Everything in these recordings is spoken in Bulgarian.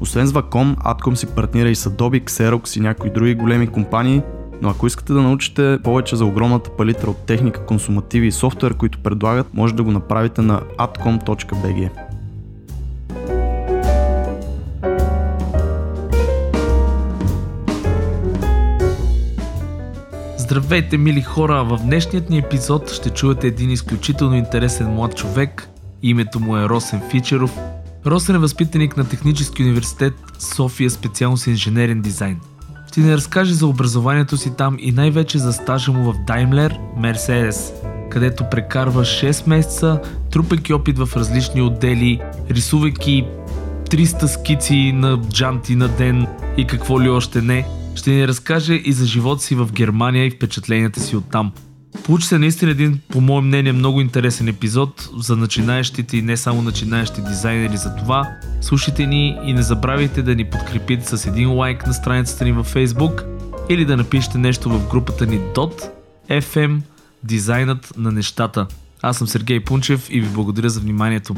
Освен с Wacom, Atcom си партнира и с Adobe, Xerox и някои други големи компании, но ако искате да научите повече за огромната палитра от техника, консумативи и софтуер, които предлагат, може да го направите на atcom.bg. Здравейте, мили хора! В днешният ни епизод ще чуете един изключително интересен млад човек. Името му е Росен Фичеров. Росен е възпитаник на Технически университет София, специалност инженерен дизайн. Ще ни разкаже за образованието си там и най-вече за стажа му в Daimler Mercedes, където прекарва 6 месеца, трупайки опит в различни отдели, рисувайки 300 скици на джанти на ден и какво ли още не. Ще ни разкаже и за живота си в Германия и впечатленията си оттам. Получи се наистина един, по мое мнение, много интересен епизод за начинаещите и не само начинаещи дизайнери за това. Слушайте ни и не забравяйте да ни подкрепите с един лайк на страницата ни във Facebook или да напишете нещо в групата ни .fm Дизайнът на нещата. Аз съм Сергей Пунчев и ви благодаря за вниманието.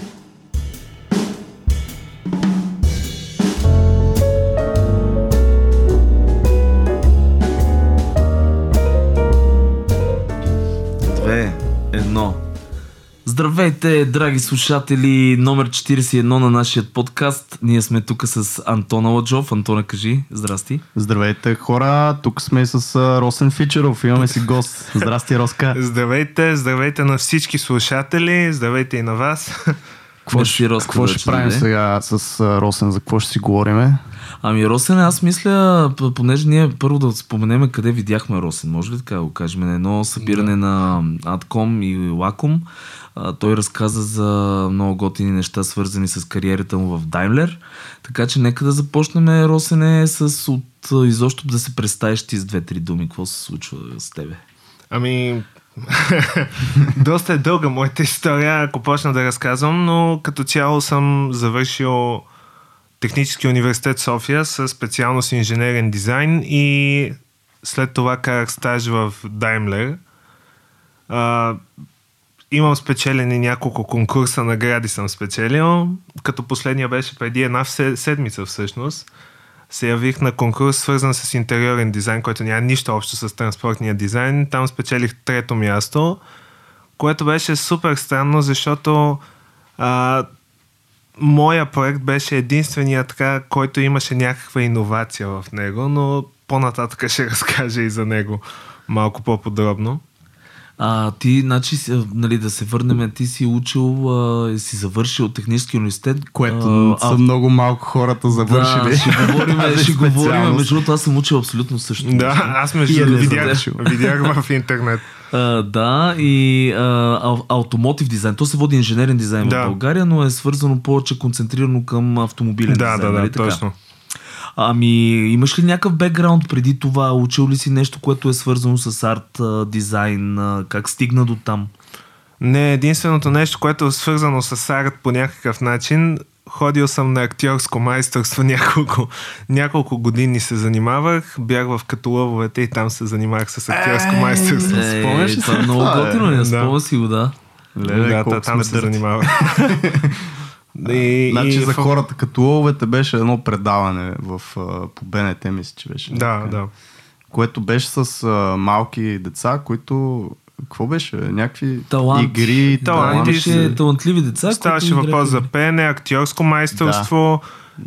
Здравейте, драги слушатели, номер 41 на нашия подкаст. Ние сме тук с Антона Ладжов. Антона, кажи, здрасти. Здравейте хора, тук сме с Росен Фичеров, имаме си гост. Здрасти Роска. Здравейте, здравейте на всички слушатели, здравейте и на вас. Какво ще, Роско, какво да ще правим дойде. сега с а, Росен? За какво ще си говориме? Ами Росен, аз мисля, понеже ние първо да споменеме къде видяхме Росен, може ли така да го кажем, на едно събиране на Adcom и. А, той разказа за много готини неща, свързани с кариерата му в Daimler. Така че нека да започнем, Росене, с от изобщо да се представиш ти с две-три думи. Какво се случва с тебе? Ами, доста е дълга моята история, ако почна да разказвам, но като цяло съм завършил Технически университет София с специалност инженерен дизайн и след това карах стаж в. А, имам спечелени няколко конкурса, награди съм спечелил, като последния беше преди една седмица всъщност. Се явих на конкурс, свързан с интериорен дизайн, който няма нищо общо с транспортния дизайн. Там спечелих трето място, което беше супер странно, защото а, моя проект беше единствения така, който имаше някаква иновация в него, но по-нататък ще разкажа и за него малко по-подробно. А, ти, значи, нали, да се върнем, ти си учил, а, си завършил технически университет. Което а, са много малко хората завършили. Да, ще говорим, ще говорим. Между другото, аз съм учил абсолютно също. Да, аз между е другото видях, видях в интернет. А, да, и а, ау- аутомотив дизайн. То се води инженерен дизайн Да. в България, но е свързано повече концентрирано към автомобилен Да, дизайн. да, нали да, така? Ами, имаш ли някакъв бекграунд преди това? Учил ли си нещо, което е свързано с арт, дизайн? Как стигна до там? Не, единственото нещо, което е свързано с арт по някакъв начин, ходил съм на актьорско майсторство няколко, няколко години се занимавах, бях в Катулововете и там се занимавах с актьорско майсторство. Е, спомняш ли това е много готино, не Да. спомня си го, да. Леле, да, колко там сме се дърти. занимавах. и, Значи и за в- хората като ловете беше едно предаване в, по БНТ, мисля, че беше. Да, Така. да. Което беше с а, малки деца, които... Какво беше? Някакви Талант. игри, Да, Таланти. имаше талантливи деца. Ставаше въпрос за пеене, актьорско майсторство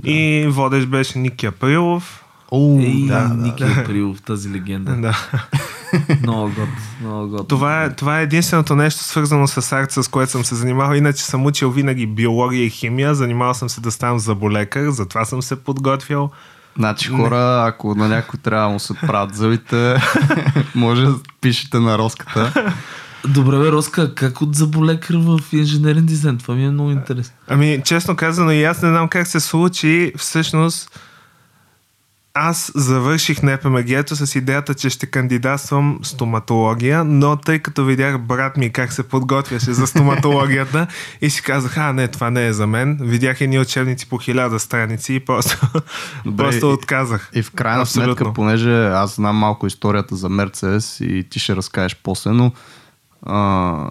и водещ беше Ники Априлов. О, Ей, да, да. Ники Априлов, тази легенда. Да. Много год, много год. Това е, това е единственото нещо свързано с арт, с което съм се занимавал. Иначе съм учил винаги биология и химия. Занимавал съм се да ставам заболекар, затова съм се подготвил. Значи хора, ако на някой трябва да му се правят зъбите, може да пишете на роската. Добре, бе, Роска, как от заболекар в инженерен дизайн? Това ми е много интересно. Ами, честно казано, и аз не знам как се случи. Всъщност, аз завърших НПМГ-то с идеята, че ще кандидатствам стоматология, но тъй като видях брат ми как се подготвяше за стоматологията и си казах, а не, това не е за мен. Видях едни учебници по хиляда страници и просто, Добре, просто и- отказах. И в крайна Абсолютно. сметка, понеже аз знам малко историята за Мерцедес и ти ще разкажеш после, но а,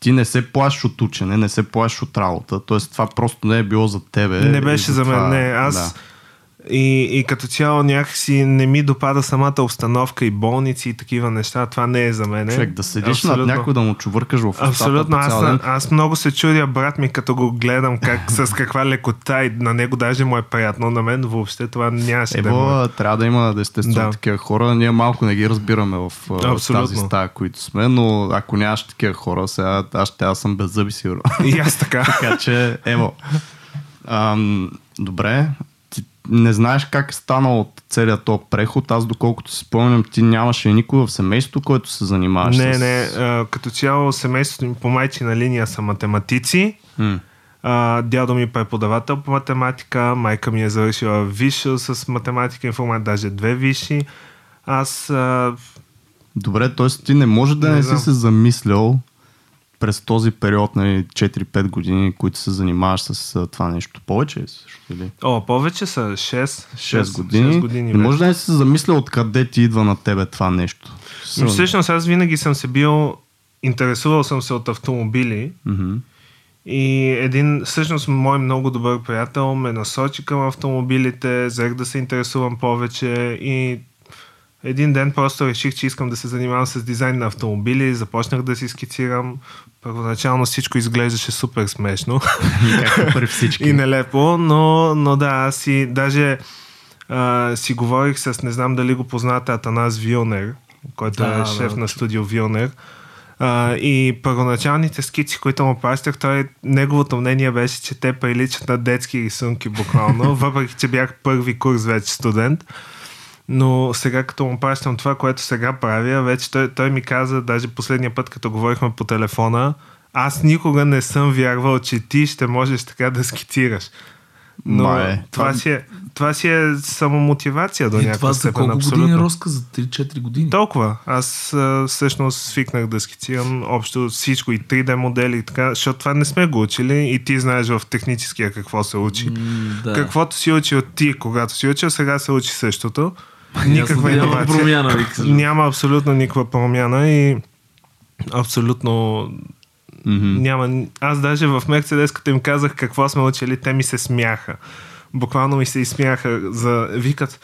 ти не се плашиш от учене, не се плашиш от работа. Тоест това просто не е било за тебе. Не и беше за затова- мен, не. Аз Да. И, и като цяло някакси не ми допада самата обстановка и болници и такива неща. Това не е за мен. Човек, да седиш над някой да му чувъркаш в устата Абсолютно. Аз, ден. аз много се чудя брат ми, като го гледам как, с каква лекота и на него даже му е приятно. На мен въобще това нямаше да е. Ево, трябва да има естествено Да. такива хора. Ние малко не ги разбираме в, Абсолютно. тази стая, които сме, но ако нямаш такива хора, сега аз ще аз съм без зъби сигурно. И аз така. така че, ево. Ам, добре, не знаеш как е станал от целият този преход. Аз доколкото си спомням, ти нямаше никой в семейството, който се занимаваш Не, с... не. А, като цяло семейството ми по майчина линия са математици. М. А, дядо ми е преподавател по математика, майка ми е завършила висше с математика и информация, даже две висши. Аз а, Добре, т.е. ти не може да не, Не си се замислял през този период, нали, 4-5 години, които се занимаваш с това нещо. Повече е също или? О, повече са 6, 6 години. 6 години не може да не си се замислял откъде ти идва на тебе това нещо. Но всъщност аз винаги съм се бил, интересувал съм се от автомобили Мгм. и един, всъщност мой много добър приятел ме насочи към автомобилите, взех да се интересувам повече и един ден просто реших, че искам да се занимавам с дизайн на автомобили, започнах да си скицирам. Първоначално всичко изглеждаше супер смешно. Както при всички. и нелепо, но, но да, аз си даже а, си говорих с, не знам дали го познате, Атанас Вилнер, който Да, е шеф да. на студио Вилнер. А, и първоначалните скици, които му пращах, той, неговото мнение беше, че те приличат на детски рисунки буквално, въпреки че бях първи курс вече студент. Но сега като му пращам това, което сега правя, вече той, той ми каза, даже последния път, като говорихме по телефона, аз никога не съм вярвал, че ти ще можеш така да скицираш. Но Май, това, това- си е, това си е самомотивация до И някаква това за степен. колко абсолютно. години Роска? За 3-4 години? Толкова. Аз а, всъщност свикнах да скицирам общо всичко и 3D модели и така, защото това не сме го учили и ти знаеш в техническия какво се учи. М, да. Каквото си учил ти, когато си учил, сега се учи същото. Никаква няма промяна. Няма абсолютно никаква промяна и абсолютно Мгм. няма. Аз даже в Мерцедес, като им казах какво сме учили, те ми се смяха. Буквално ми се изсмяха за викат.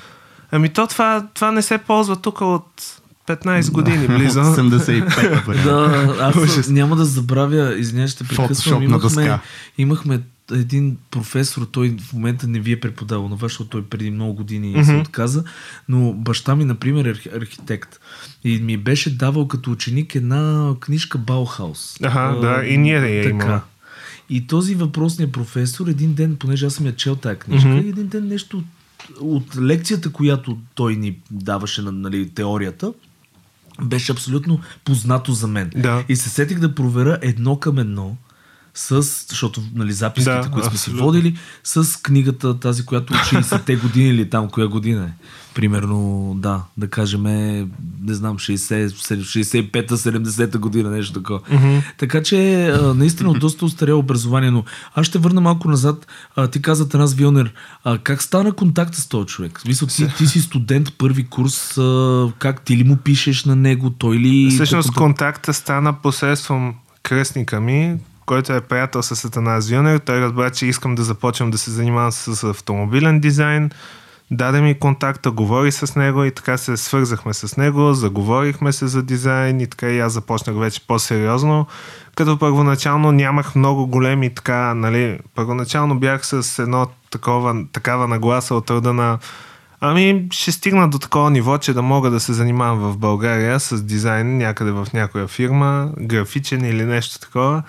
Ами то това, това не се ползва тук от 15 години близо. 85 бе. Да, аз няма да забравя, извиня, ще прекъсвам. Имахме, имахме един професор, той в момента не ви е преподавал, на защото той преди много години се Мгм. отказа, но баща ми, например, е архи- архитект. И ми беше давал като ученик една книжка Баухаус. Аха, А, да, и ние я имаме. И този въпросният професор един ден, понеже аз съм я чел тази книжка, Мгм. един ден нещо от, от лекцията, която той ни даваше на нали, теорията, беше абсолютно познато за мен. Да. И се сетих да проверя едно към едно с, защото нали, записките, Да, които сме си водили, с книгата, тази, която от 60-те години или там, коя година е. Примерно, да, да кажем, не знам, 60, 65-та, 70-та година, нещо такова. Така че, наистина, доста устарело образование, но аз ще върна малко назад. Ти каза, Танас Вилнер, как стана контакта с този човек? Смисъл, ти, ти си студент, първи курс, как ти ли му пишеш на него, той ли... Всъщност контакта стана посредством кръстника ми, който е приятел с Атанас Вилнер. Той разбра, че искам да започвам да се занимавам с автомобилен дизайн. Даде ми контакта, говори с него и така се свързахме с него, заговорихме се за дизайн и така и аз започнах вече по-сериозно. Като първоначално нямах много големи така, нали, първоначално бях с едно такова, такава нагласа от рода на Ами ще стигна до такова ниво, че да мога да се занимавам в България с дизайн някъде в някоя фирма, графичен или нещо такова.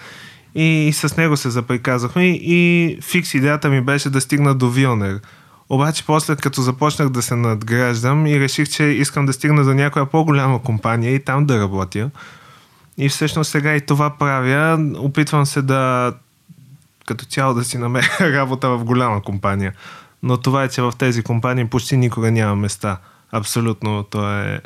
И, и с него се заприказахме и, и фикс идеята ми беше да стигна до Вилнер. Обаче после като започнах да се надграждам и реших, че искам да стигна до някоя по-голяма компания и там да работя. И всъщност сега и това правя. Опитвам се да като цяло да си намеря работа в голяма компания. Но това е, че в тези компании почти никога няма места. Абсолютно, то е...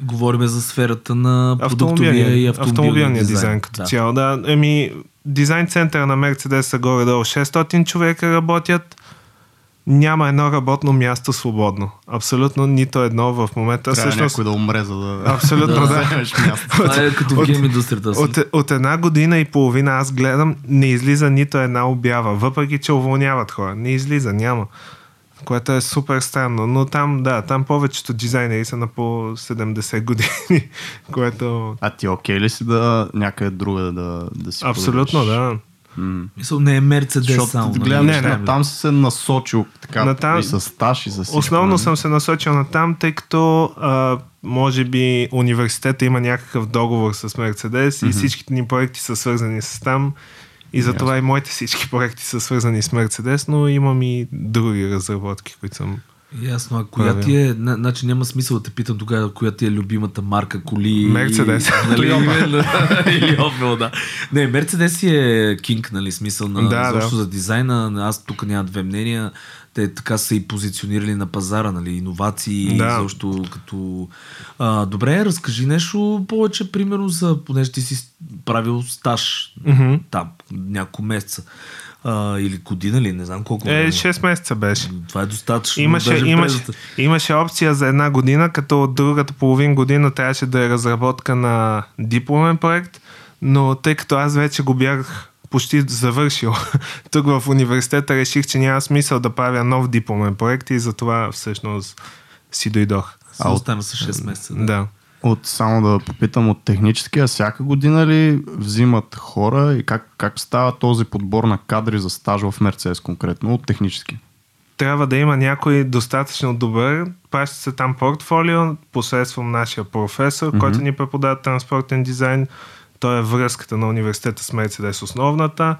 Говориме за сферата на Автомобилния, и автомобилния дизайн, дизайн като да. цяло. Да, еми, дизайн центъра на Мерцедес са горе-долу 600 човека работят няма едно работно място свободно. Абсолютно нито едно в момента. Трябва Всъщност, някой да умре, за да... Абсолютно, да. да. Това е като в гейм индустрията. От, от, от една година и половина аз гледам, не излиза нито една обява, въпреки че уволняват хора. Не излиза, няма. Което е супер странно. Но там, да, там повечето дизайнери са на по 70 години, което... А ти окей ли си да някъде друга да, да си Абсолютно, подадеш? да. Mm. Мисъл, не е Мерцедес само. Нали? Гледам, не, не, там си се насочил така на там, и с стаж и с всичко. Основно не? Нали? съм се насочил на там, тъй като а, може би университета има някакъв договор с Мерцедес mm-hmm. и всичките ни проекти са свързани с там. И затова и моите всички проекти са свързани с Мерцедес, но имам и други разработки, които съм Ясно, а коя ти е, значи няма смисъл да те питам тогава, коя ти е любимата марка коли. Мерцедес. Нали, или Opel, да. Не, Мерцедес е кинг, нали, смисъл на, да, да. за дизайна. Аз тук няма две мнения. Те така са и позиционирали на пазара, нали, иновации, да. защо като... А, добре, разкажи нещо повече, примерно, за, понеже ти си правил стаж mm-hmm. там, няколко месеца а, или година ли, не знам колко. Е, 6 месеца беше. Това е достатъчно. Имаше, имаше, имаше опция за една година, като от другата половин година трябваше да е разработка на дипломен проект, но тъй като аз вече го бях почти завършил тук в университета, реших, че няма смисъл да правя нов дипломен проект и затова всъщност си дойдох. А остана с 6 месеца. Да. да. От, само да попитам от технически, а всяка година ли взимат хора и как, как става този подбор на кадри за стаж в Мерцедес конкретно от технически? Трябва да има някой достатъчно добър, праща се там портфолио посредством нашия професор, mm-hmm. който ни преподава транспортен дизайн. Той е връзката на университета с Мерцедес основната.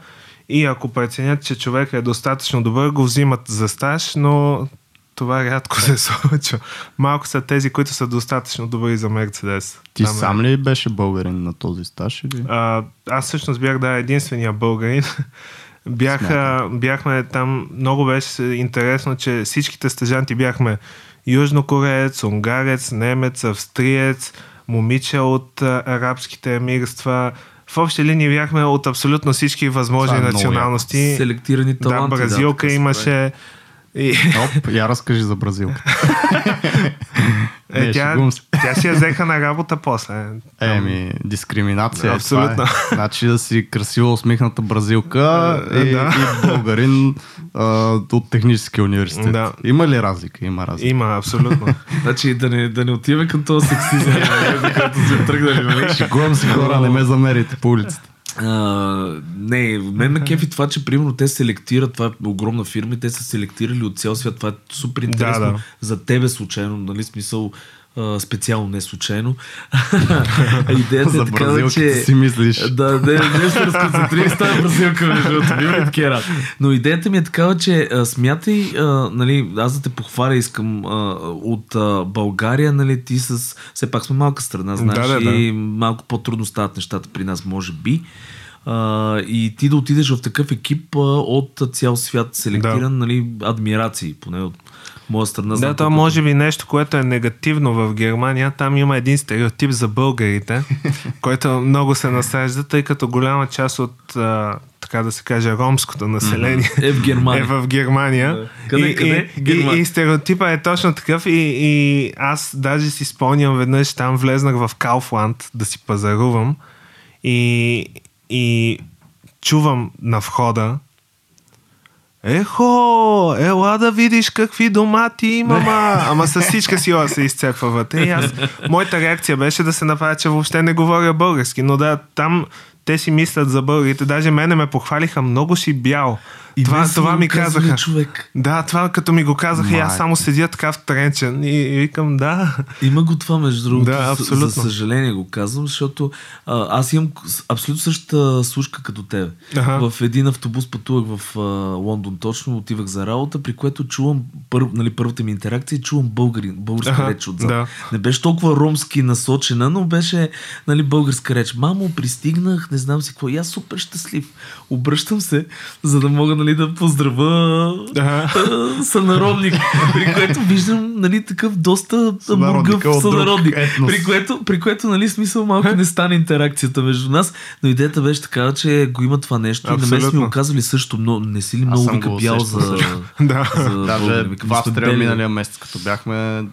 И ако преценят, че човек е достатъчно добър, го взимат за стаж, но това рядко се случва. Малко са тези, които са достатъчно добри за Мерцедес. Ти Там сам е... ли беше българин на този стаж? Или? А, аз всъщност бях да, единствения българин. Бяха, бяхме там, много беше интересно, че всичките стъжанти бяхме южнокореец, унгарец, немец, австриец, момиче от а, арабските емирства. В общи линии бяхме от абсолютно всички възможни Това е националности. Селектирани таланти. Да, бразилка да, имаше. И... Оп, я разкажи за Бразилка. Е, Не, тя, тя си я взеха на работа после. Еми, дискриминация. Абсолютно. Е. Значи да си красиво усмихната бразилка е, и, да. и българин а, от техническия университет. Да. Има ли разлика? Има разлика. Има, абсолютно. значи да не, да не отиваме към този сексизъм, за който сме тръгнали. Нали? Шегувам се хора, не ме замерите по улицата. Uh, не, мен ме кефи това, че примерно те селектират, това е огромна фирма и те са селектирали от цял свят. Това е супер интересно да, да. за тебе случайно, нали смисъл специално не случайно. Идеята е така, че... си мислиш. Да, не, не се разконцентрирай с тази бразилка, между другото. Но идеята ми е такава, че а, смятай, а, нали, аз да те похваля искам а, от а, България, нали, ти с... Все пак сме малка страна, знаеш, да, да, да. и малко по-трудно стават нещата при нас, може би. Uh, и ти да отидеш в такъв екип uh, от цял свят селектиран, да. нали, адмирации, поне от моя страна. Да, това може би нещо, което е негативно в Германия. Там има един стереотип за българите, който много се насажда, тъй като голяма част от а, така да се каже, ромското население е в Германия. Е в Германия. Да. Къде, и, къде? И, и, и стереотипа е точно такъв и, и аз даже си спомням веднъж там влезнах в Кауфланд да си пазарувам и, и чувам на входа Ехо, ела да видиш какви домати има, ма. Ама с всичка сила се изцепва вътре. И аз, моята реакция беше да се направя, че въобще не говоря български. Но да, там те си мислят за българите. Даже мене ме похвалиха много си бял. И това, това ми казаха. човек. Да, това като ми го казаха, и аз само седя така втренчен и, и викам, да. Има го това, между другото. Да, абсолютно. За съжаление го казвам, защото а, аз имам абсолютно същата слушка като тебе. Аха. В един автобус пътувах в а, Лондон точно, отивах за работа, при което чувам пър, нали, първата ми интеракция чувам българин, българска Аха, реч отзад. да. Не беше толкова ромски насочена, но беше нали, българска реч. Мамо, пристигнах, не знам си какво. И аз супер щастлив. Обръщам се, за да мога нали, да поздравя Ага. сънародник, при което виждам нали, такъв доста мургъв друг сънародник. При което, при което нали, смисъл малко не стане интеракцията между нас, но идеята беше такава, че го има това нещо. И на мен ми Абсолютно. го казвали също, но не си ли много вика бял за... също. Да. за Даже в сме Австрия миналия месец, като бяхме,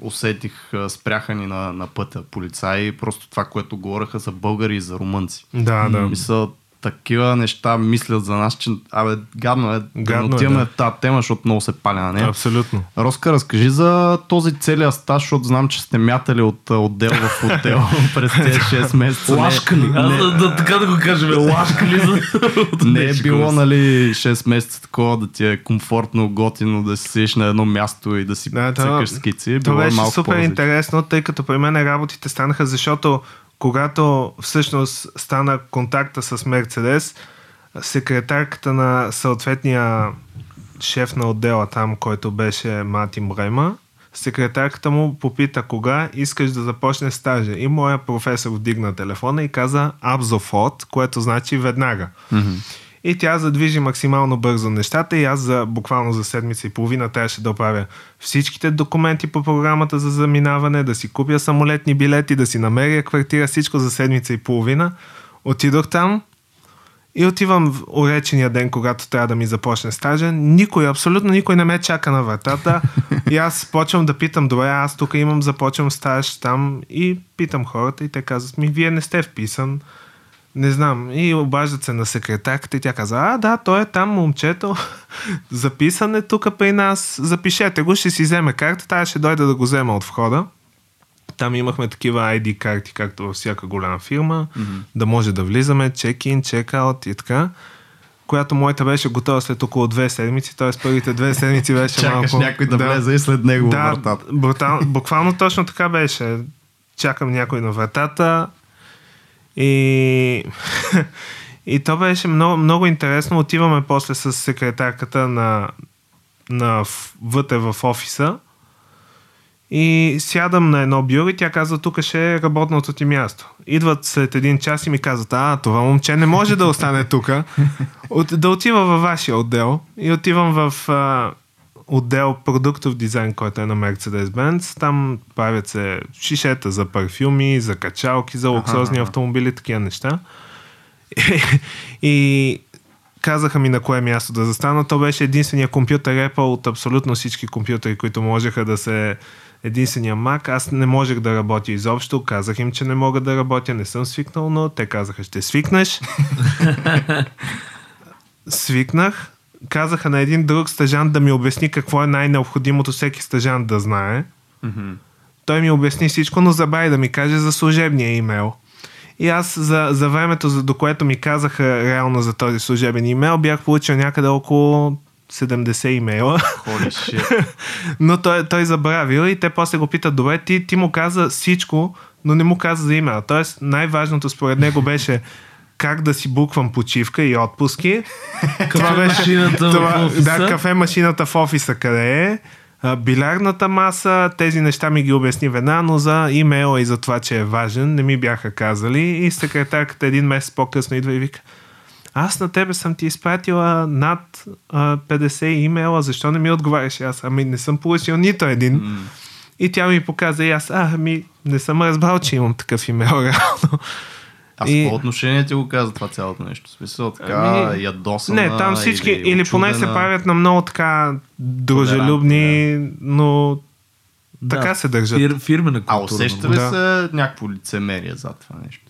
усетих, спряха ни на, на пътя полицаи, просто това, което говореха за българи и за румънци. Да, да. Мисля, такива неща мислят за нас, че абе, гадно е да Гадно не е, отиваме да. тази тема, защото много се паля на нея. Абсолютно. Роска, разкажи за този целият стаж, защото знам, че сте мятали от отдел в отдел през тези 6 месеца. Не- Лашка ли? Аз, Не, да, да, така да го кажем, лашка ли? За... не е било, нали, 6 месеца такова да ти е комфортно, готино, да си седиш на едно място и да си Да, то- цъкаш скици. Е беше малко супер интересно, тъй като при мен работите станаха, защото когато всъщност стана контакта с Мерцедес, секретарката на съответния шеф на отдела там, който беше Матин Брема, секретарката му попита кога искаш да започнеш стажа. И моя професор вдигна телефона и каза Абзофот, което значи веднага. И тя задвижи максимално бързо нещата и аз за, буквално за седмица и половина трябваше да оправя всичките документи по програмата за заминаване, да си купя самолетни билети, да си намеря квартира, всичко за седмица и половина. Отидох там и отивам в уречения ден, когато трябва да ми започне стажа. Никой, абсолютно никой не ме чака на вратата. И аз почвам да питам, добре, аз тук имам, започвам стаж там и питам хората и те казват ми, вие не сте вписан. Не знам. И обаждат се на секретарката и тя каза, а да, той е там момчето. Записан е тук при нас. Запишете го, ще си вземе карта. Тая ще дойде да го взема от входа. Там имахме такива ID карти, както във всяка голяма фирма, mm-hmm. да може да влизаме, чек-ин, чек-аут и така. Която моята беше готова след около две седмици, т.е. първите две седмици беше Чакаш малко... някой да, влезе и след него Да, вратата. брутал, буквално точно така беше. Чакам някой на вратата и... и то беше много, много интересно. Отиваме после с секретарката на, на вътре в офиса и сядам на едно бюро и тя казва, тук ще е работното ти място. Идват след един час и ми казват, а, това момче не може да остане тук. Да отива във вашия отдел. И отивам в а, отдел продуктов дизайн, който е на Mercedes-Benz. Там правят се шишета за парфюми, за качалки, за луксозни автомобили, такива неща. И, и казаха ми на кое място да застана. То беше единствения компютър Apple от абсолютно всички компютъри, които можеха да се единствения Mac. Аз не можех да работя изобщо. Казах им, че не мога да работя. Не съм свикнал, но те казаха, ще свикнеш. Свикнах. Казаха на един друг стажант да ми обясни какво е най-необходимото всеки стажант да знае. Той ми обясни всичко, но забрави да ми каже за служебния имейл. И аз за, за времето, за, до което ми казаха реално за този служебен имейл, бях получил някъде около 70 имейла. Но той, той забравил и те после го питат, добре, ти, ти му каза всичко, но не му каза за имейл. Тоест най-важното според него беше как да си буквам почивка и отпуски. това беше това. Да, кафе машината в офиса къде е. Билярната маса, тези неща ми ги обясни веднага, но за имейла и за това, че е важен, не ми бяха казали. И секретарката един месец по-късно идва и вика, аз на тебе съм ти изпратила над а, 50 имейла, защо не ми отговаряш? Аз, ами не съм получил нито един. Mm. И тя ми показа и аз, а, ами не съм разбрал, че имам такъв имейл реално. А И- какво отношение ти го каза това цялото нещо? В смисъл така Ами, ядосана Не, там всички, или, или, поне се правят на много така дружелюбни, но така се държат. Фир, фирмена А култура. усеща ли Да. се някакво лицемерие за това нещо?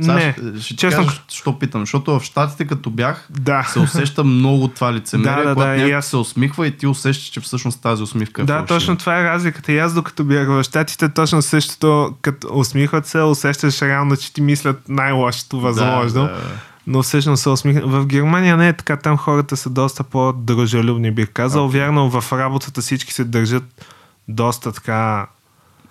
Сега Не, ще, честно- кажа, що питам, защото в Штатите като бях, Да. се усеща много това лицемерие, Да, да, когато да, някой аз- се усмихва и ти усещаш, че всъщност тази усмивка е Да, фалшива. точно това е разликата. И аз докато бях в щатите, точно същото, като усмихват се, усещаш реално, че ти мислят най-лошото възможно. Да, да. но всъщност се усмихна. В Германия не е така, там хората са доста по-дружелюбни, бих казал. Okay. Вярно, в работата всички се държат доста така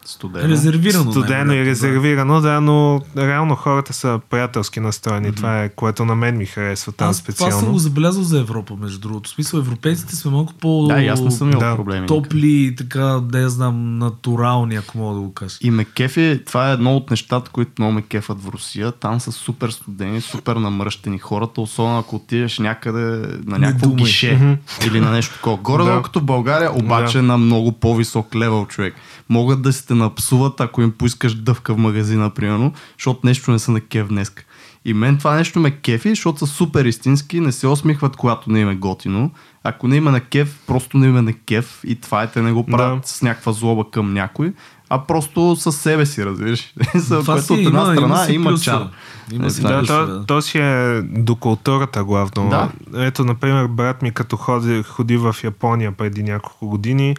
Студено. Резервирано. Студено и резервирано, да. но реално хората са приятелски настроени. Mm-hmm. Това е което на мен ми харесва там Аз специално. Това съм го забелязал за Европа, между другото. В смисъл, европейците сме малко по... Да, аз не съм имал Да. проблеми. Топли, така, да я знам, натурални, ако мога да го кажа. И ме кефи, това е едно от нещата, които много ме кефат в Русия. Там са супер студени, супер намръщени хората, особено ако отидеш някъде на някакво гише или на нещо такова. Горе Да. като България, обаче Да. на много по-висок левел човек. Могат да си те напсуват, ако им поискаш дъвка в магазина, примерно, защото нещо не са на кеф днеска. И мен това нещо ме кефи, защото са супер истински, не се усмихват, когато не им е готино. Ако не има на кеф, просто не има на кеф и това е, те не го правят Да. с някаква злоба към някой, а просто със себе си, разбираш. Което си от една има- страна има има, чар. Има Е, си да. То, да. то си е до културата главно. Да. Ето, например, брат ми като ходи, ходи в Япония преди няколко години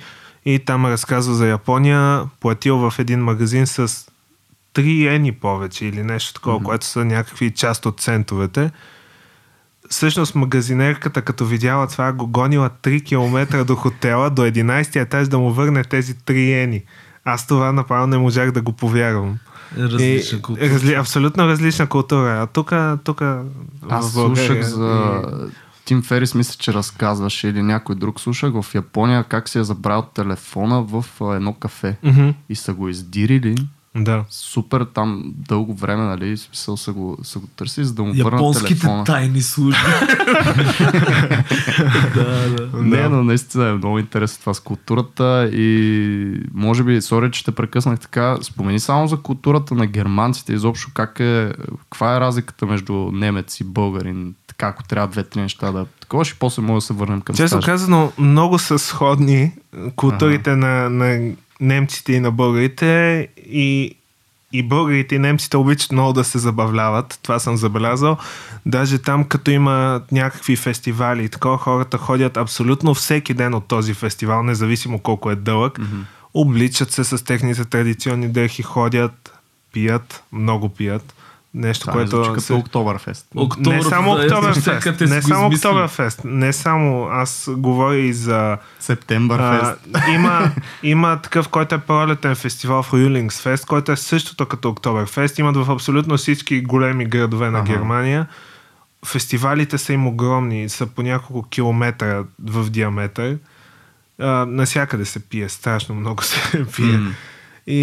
и там разказва за Япония, платил в един магазин с 3 ени повече или нещо такова, mm-hmm. което са някакви част от центовете. Всъщност магазинерката, като видяла това, го гонила 3 км до хотела, до 11 етаж да му върне тези 3 ени. Аз това направо не можах да го повярвам. Различна култура. Разли, абсолютно различна култура. А тук, тук Аз в България слушах за... и- Тим Ферис мисля, че разказваше или някой друг слушах в Япония как се е забрал телефона в едно кафе. Мгм, И са го издирили. Да. Супер там дълго време, нали, смисъл са го, са го търсили, за да му върнат Японските телефона. тайни служби. да, да. Не, но наистина е много интересно това с културата и може би, сори, че те прекъснах така, спомени само за културата на германците, изобщо как е, каква е разликата между немец и българин, така ако трябва две-три неща да... Такова ще после може да се върнем към Честно казано, много са сходни културите на, на немците и на българите и, и българите и немците обичат много да се забавляват. Това съм забелязал. Даже там, като има някакви фестивали и такова, хората ходят абсолютно всеки ден от този фестивал, независимо колко е дълъг. Обличат се с техните традиционни дрехи, ходят, пият, много пият. Нещо, Това което... звучи се- като Октоберфест. Октобер, не само Октоберфест. Не само. Октоберфест. Не само. Аз говоря и за... Септембър А, фест. има, има такъв, който е пролетен фестивал в Юлингсфест, който е същото като Октоберфест. Имат в абсолютно всички големи градове на Ага. Германия. Фестивалите са им огромни, са по няколко километра в диаметър. А, насякъде се пие, страшно много се пие. М. И,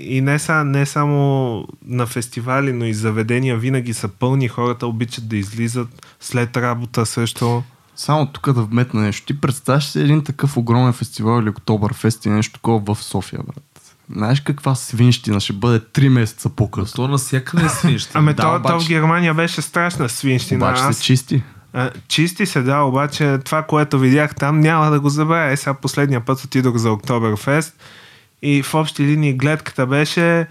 и не, са, не само на фестивали, но и заведения винаги са пълни. Хората обичат да излизат след работа също. Само тук да вметна нещо. Ти представяш си един такъв огромен фестивал или Октоберфест и нещо такова в София, брат. Знаеш каква свинщина ще бъде 3 месеца по-късно. То навсякъде е свинщина. Ами Да, то, то обаче- в Германия беше страшна свинщина. Обаче Аз, се чисти. а, чисти се, да, обаче това, което видях там, няма да го забравя. Е, сега последния път отидох за Октоберфест и в общи линии гледката беше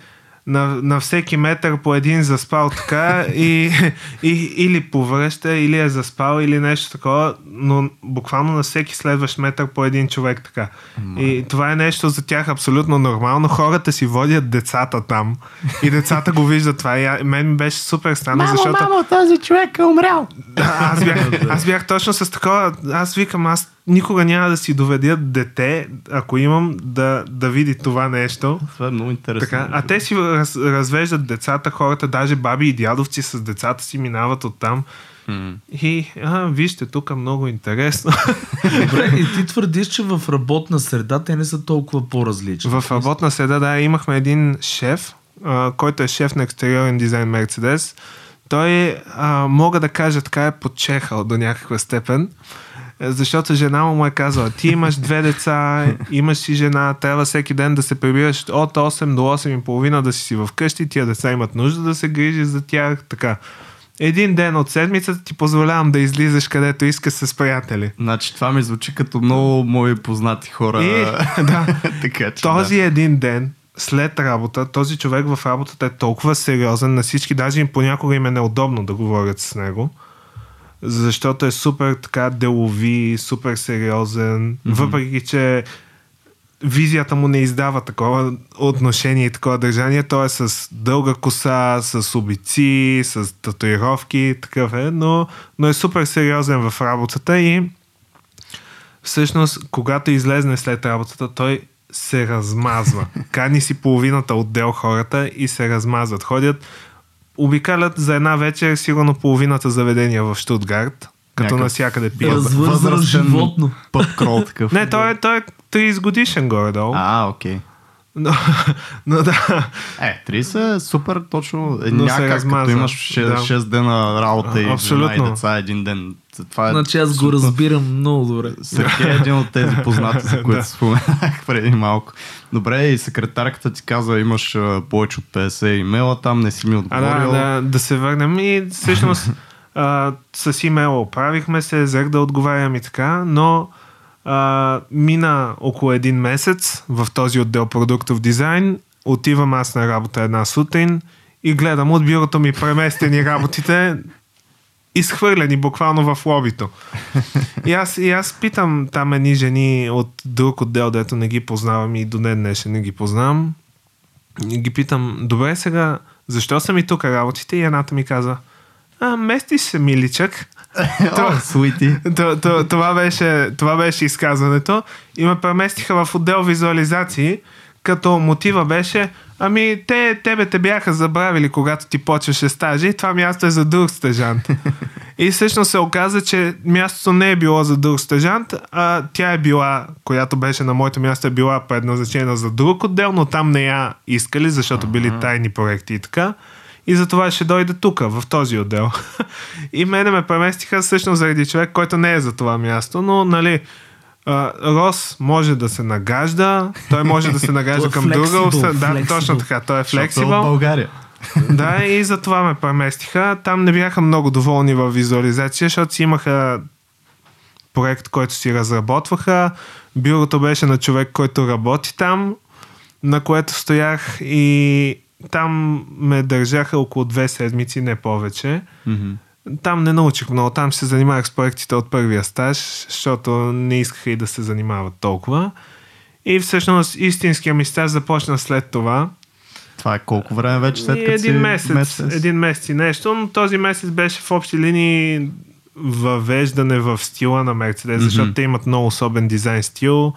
на, на всеки метър по един заспал така и, и, или повръща, или е заспал, или нещо такова, но буквално на всеки следващ метър по един човек така. И това е нещо за тях абсолютно нормално. Хората си водят децата там и децата го виждат това. И а- мен ми беше супер странно, защото... този човек е умрял. Да, аз бях, аз бях точно с такова. Аз викам, аз никога няма да си доведя дете, ако имам, да, да види това нещо. Това е много интересно. Така, а те си раз, развеждат децата, хората, даже баби и дядовци с децата си минават оттам. М. И, а, вижте, тук е много интересно. Добре, и ти твърдиш, че в работна среда те не са толкова по-различни. В работна среда, да, имахме един шеф, а, който е шеф на екстериорен дизайн Мерцедес. Той, а, мога да кажа, така е подчехал до някаква степен, защото жена му му е казала, ти имаш две деца, имаш си жена, трябва всеки ден да се прибираш от 8 до 8 и половина да си си вкъщи, тия деца имат нужда да се грижи за тях, така. Един ден от седмицата ти позволявам да излизаш където искаш с приятели. Значи това ми звучи като много мои познати хора. И, да, така, че този да. един ден след работа, този човек в работата е толкова сериозен на всички, даже им понякога им е неудобно да говорят с него, защото е супер така делови, супер сериозен, mm-hmm. въпреки че визията му не издава такова отношение и такова държание. Той е с дълга коса, с обици, с татуировки, такъв е, но, но е супер сериозен в работата и всъщност, когато излезне след работата, той се размазва. Кани си половината отдел хората и се размазват. Ходят, обикалят за една вечер сигурно половината заведения в Штутгарт, като Някакъв навсякъде пият. Възрастен животно. Път крол такъв. Не, той е, той е 30 годишен горе-долу. А, окей. Но, но да, Е, 30 е супер, точно. Е, Но някак като имаш 6, Да. 6 дена работа и жена и Абсолютно. деца един ден. Това е Значи аз го разбирам много добре. Сергей е един от тези познати, за които Да. споменах преди малко. Добре, и секретарката ти каза, имаш а, повече от 50 имейла там, не си ми а, отговорил. да, да, да се върнем и всъщност а, с имейла оправихме се, взех да отговарям и така, но а, мина около един месец в този отдел продуктов дизайн, отивам аз на работа една сутрин и гледам от бюрото ми преместени работите изхвърлени буквално в лобито. И аз, и аз питам там едни жени от друг отдел, дето не ги познавам и до ден днешен не ги познавам. И ги питам, добре сега, защо са ми тук работите? И едната ми каза, а, местиш се, миличък. Това, беше, това беше изказването. И ме преместиха в отдел визуализации, като мотива беше, ами те тебе те бяха забравили, когато ти почваше стажи това място е за друг стажант. и всъщност се оказа, че мястото не е било за друг стажант, а тя е била, която беше на моето място, е била предназначена за друг отдел, но там не я искали, защото били тайни проекти и така. И затова ще дойде тук, в този отдел. и мене ме преместиха всъщност заради човек, който не е за това място, но нали, а, Рос може да се нагажда, той може да се нагажда е към друга. Да, flexible. точно така, той е е флексибъл. България. Да, и за това ме преместиха. Там не бяха много доволни в визуализация, защото си имаха проект, който си разработваха. Бюрото беше на човек, който работи там, на което стоях и там ме държаха около две седмици, не повече. Мгм. Там не научих много, там се занимавах с проектите от първия стаж, защото не искаха и да се занимават толкова. И всъщност истинския ми стаж започна след това. Това е колко време вече след като един си месец, един месец и нещо, но този месец беше в общи линии въвеждане в стила на Мерцедес, Мгм. защото те имат много особен дизайн стил.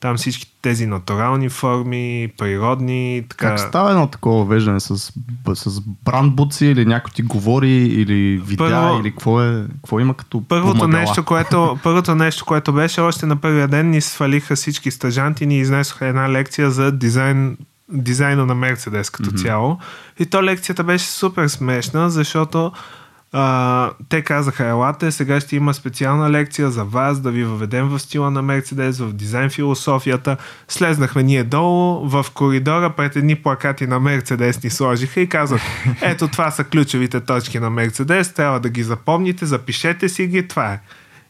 Там всички тези натурални форми, природни, така. Как става едно такова веждане с, с брандбуци или някой ти говори или видя Първо- или какво, е, какво има като Първото помагала? нещо, което, първото нещо, което беше, още на първия ден ни свалиха всички стажанти ни изнесоха една лекция за дизайн, дизайна на Мерцедес като Мгм. цяло. И то лекцията беше супер смешна, защото а, те казаха, елате, сега ще има специална лекция за вас, да ви въведем в стила на Мерцедес, в дизайн философията. Слезнахме ние долу, в коридора пред едни плакати на Мерцедес ни сложиха и казват, ето това са ключовите точки на Мерцедес, трябва да ги запомните, запишете си ги, това е.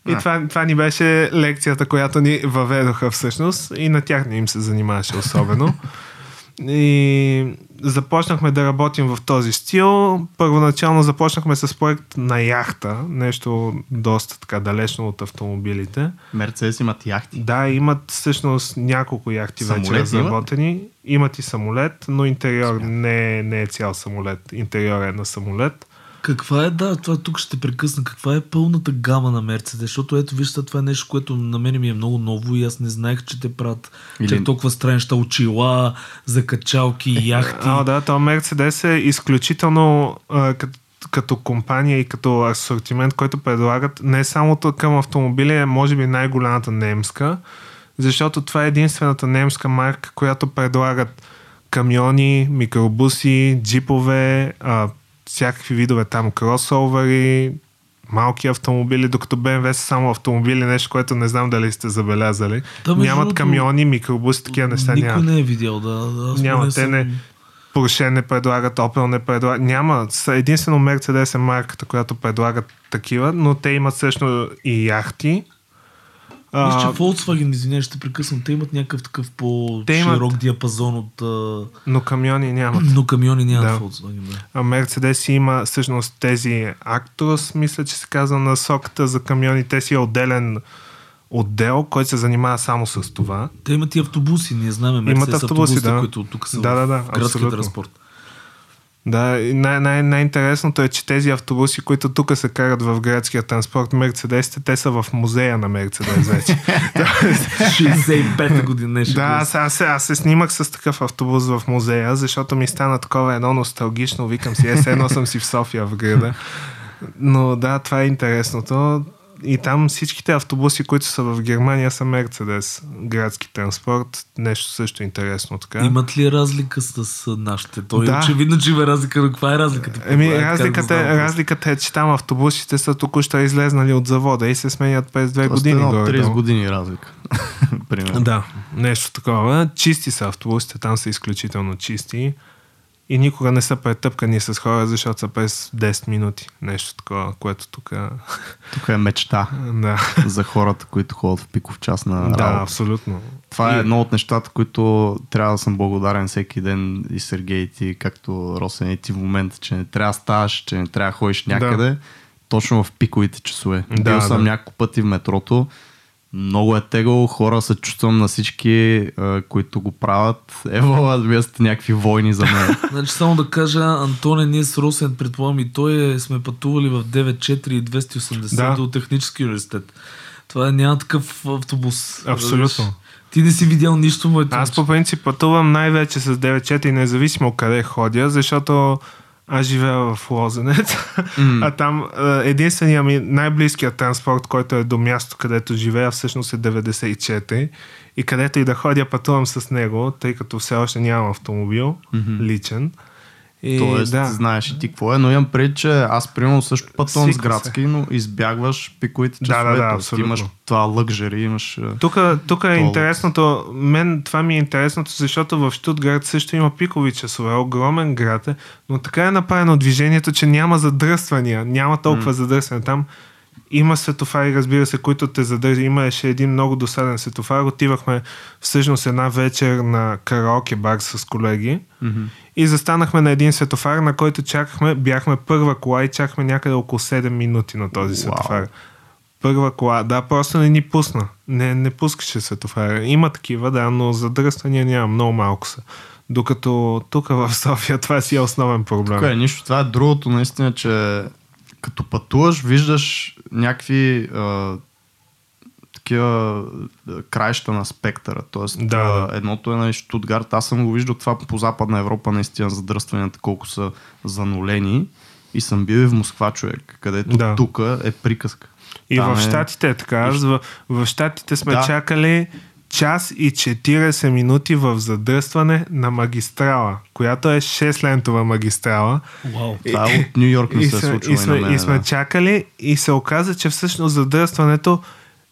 И А. това, това ни беше лекцията, която ни въведоха всъщност и на тях не им се занимаваше особено. И започнахме да работим в този стил. Първоначално започнахме с проект на яхта, нещо доста така далечно от автомобилите. Мерцедес имат яхти. Да, имат всъщност няколко яхти Самолет вече имат? разработени. Имат и самолет, но интериор не, е- не е цял самолет. Интериор е на самолет. Каква е, да, това тук ще прекъсна. Каква е пълната гама на Мерцедес? Защото ето вижте, това е нещо, което на мен ми е много ново и аз не знаех, че те правят Или- Или... толкова странеща очила, закачалки, яхти. А, да, то Мерцедес е изключително а, като, като компания и като асортимент, който предлагат не само към автомобили, е може би най-голямата немска, защото това е единствената немска марка, която предлагат камиони, микробуси, джипове, а, всякакви видове там кросовери, малки автомобили, докато BMW са само автомобили, нещо, което не знам дали сте забелязали. Да, Нямат камиони, микробуси, такива неща Никой нямат. не е видял, да. да Няма, поне те съм- не- Porsche не предлагат, Opel не предлагат. Няма. Единствено Mercedes е марката, която предлагат такива, но те имат също и яхти. Мисля, че Volkswagen, извиня, ще прекъсвам, те имат някакъв такъв по-широк имат- диапазон от... А... но камиони нямат. Но камиони нямат Да. Volkswagen, да. А Mercedes има всъщност тези Actros, мисля, че се казва на соката за камиони. Те си е отделен, отдел, който се занимава само с това. Те имат и автобуси, ние знаем. Имат Мерцедес автобуси, да. които тук са Да, в да, да, градския абсолютно. транспорт. Да, и най- най- най-интересното е, че тези автобуси, които тук се карат в градския транспорт, Мерцедесите, те са в музея на Мерцедес вече. 65-та година днешен. Да, аз, аз, аз се снимах с такъв автобус в музея, защото ми стана такова едно носталгично. Викам си, е, едно съм си в София в града. Но да, това е интересното. И там всичките автобуси, които са в Германия, са Мерцедес. Градски транспорт. Нещо също интересно така. Имат ли разлика с нашите? Той Да. очевидно, че има разлика, но каква е разликата? Еми, Е, да разликата, е, разликата е, че там автобусите са току-що излезнали от завода и се сменят през две години. едно горе-долу. 30 години разлика. Примерно. Да, нещо такова. Чисти са автобусите, там са изключително чисти. И никога не са претъпкани с хора, защото са през 10 минути. Нещо такова, което тук... Тук е мечта Да, за хората, които ходят в пиков час на да, работа. абсолютно. Това е И- едно от нещата, които трябва да съм благодарен всеки ден и Сергей и ти, както Росен и ти в момента, че не трябва да ставаш, че не трябва да ходиш някъде, точно в пиковите часове. Да, Бил съм да. няколко пъти в метрото, много е тегло, хора се чувствам на всички, а, които го правят. Ево, вие сте някакви войни за мен. Значи само да кажа, Антоне, ние с Росен, предполагам и той е, сме пътували в 9.4 и 280 Да. до Технически университет. Това е, няма такъв автобус. Абсолютно. Разбираш? Ти не си видял нищо, моето. Аз по принцип пътувам най-вече с 9.4, независимо къде ходя, защото аз живея в Лозенец, а там единствения ми най-близкият транспорт, който е до място, където живея, всъщност е 94 и където и да ходя, пътувам с него, тъй като все още нямам автомобил личен. И, Тоест, да. знаеш и ти какво е, но имам пред, че аз примерно също пътувам с Свиква се. градски, но избягваш пиковите Да, часове. да, да, Тоест, абсолютно. имаш това лъкжери, имаш... а, Тук, тук е интересното, мен това ми е интересното, защото в Штутгарт също има пикови часове, огромен град е, но така е направено движението, че няма задръствания, няма толкова задръствания. Там има светофари, разбира се, които те задържат. Имаше един много досаден светофар. Отивахме всъщност една вечер на караоке бар с колеги и застанахме на един светофар, на който чакахме, бяхме първа кола и чакахме някъде около 7 минути на този Уау. светофар. Първа кола, да, просто не ни пусна. Не, не пускаше светофара. Има такива, да, но задръствания няма, много малко са. Докато тук в София това си е основен проблем. Тук е нищо. Това е другото, наистина, че като пътуваш, виждаш някакви а, такива а, краища на спектъра. Тоест, Да, да. едното е на Штутгарт. Аз съм го виждал това по Западна Европа, наистина задръстванията колко са занулени. И съм бил и в Москва, човек, където Да. тук е приказка. И Там в е- Штатите е така. Аз в, в Штатите сме Да. чакали час и 40 минути в задръстване на магистрала, която е 6-лентова магистрала. Това е от Нью Йорк не и се е случило и сме, и и сме чакали и се оказа, че всъщност задръстването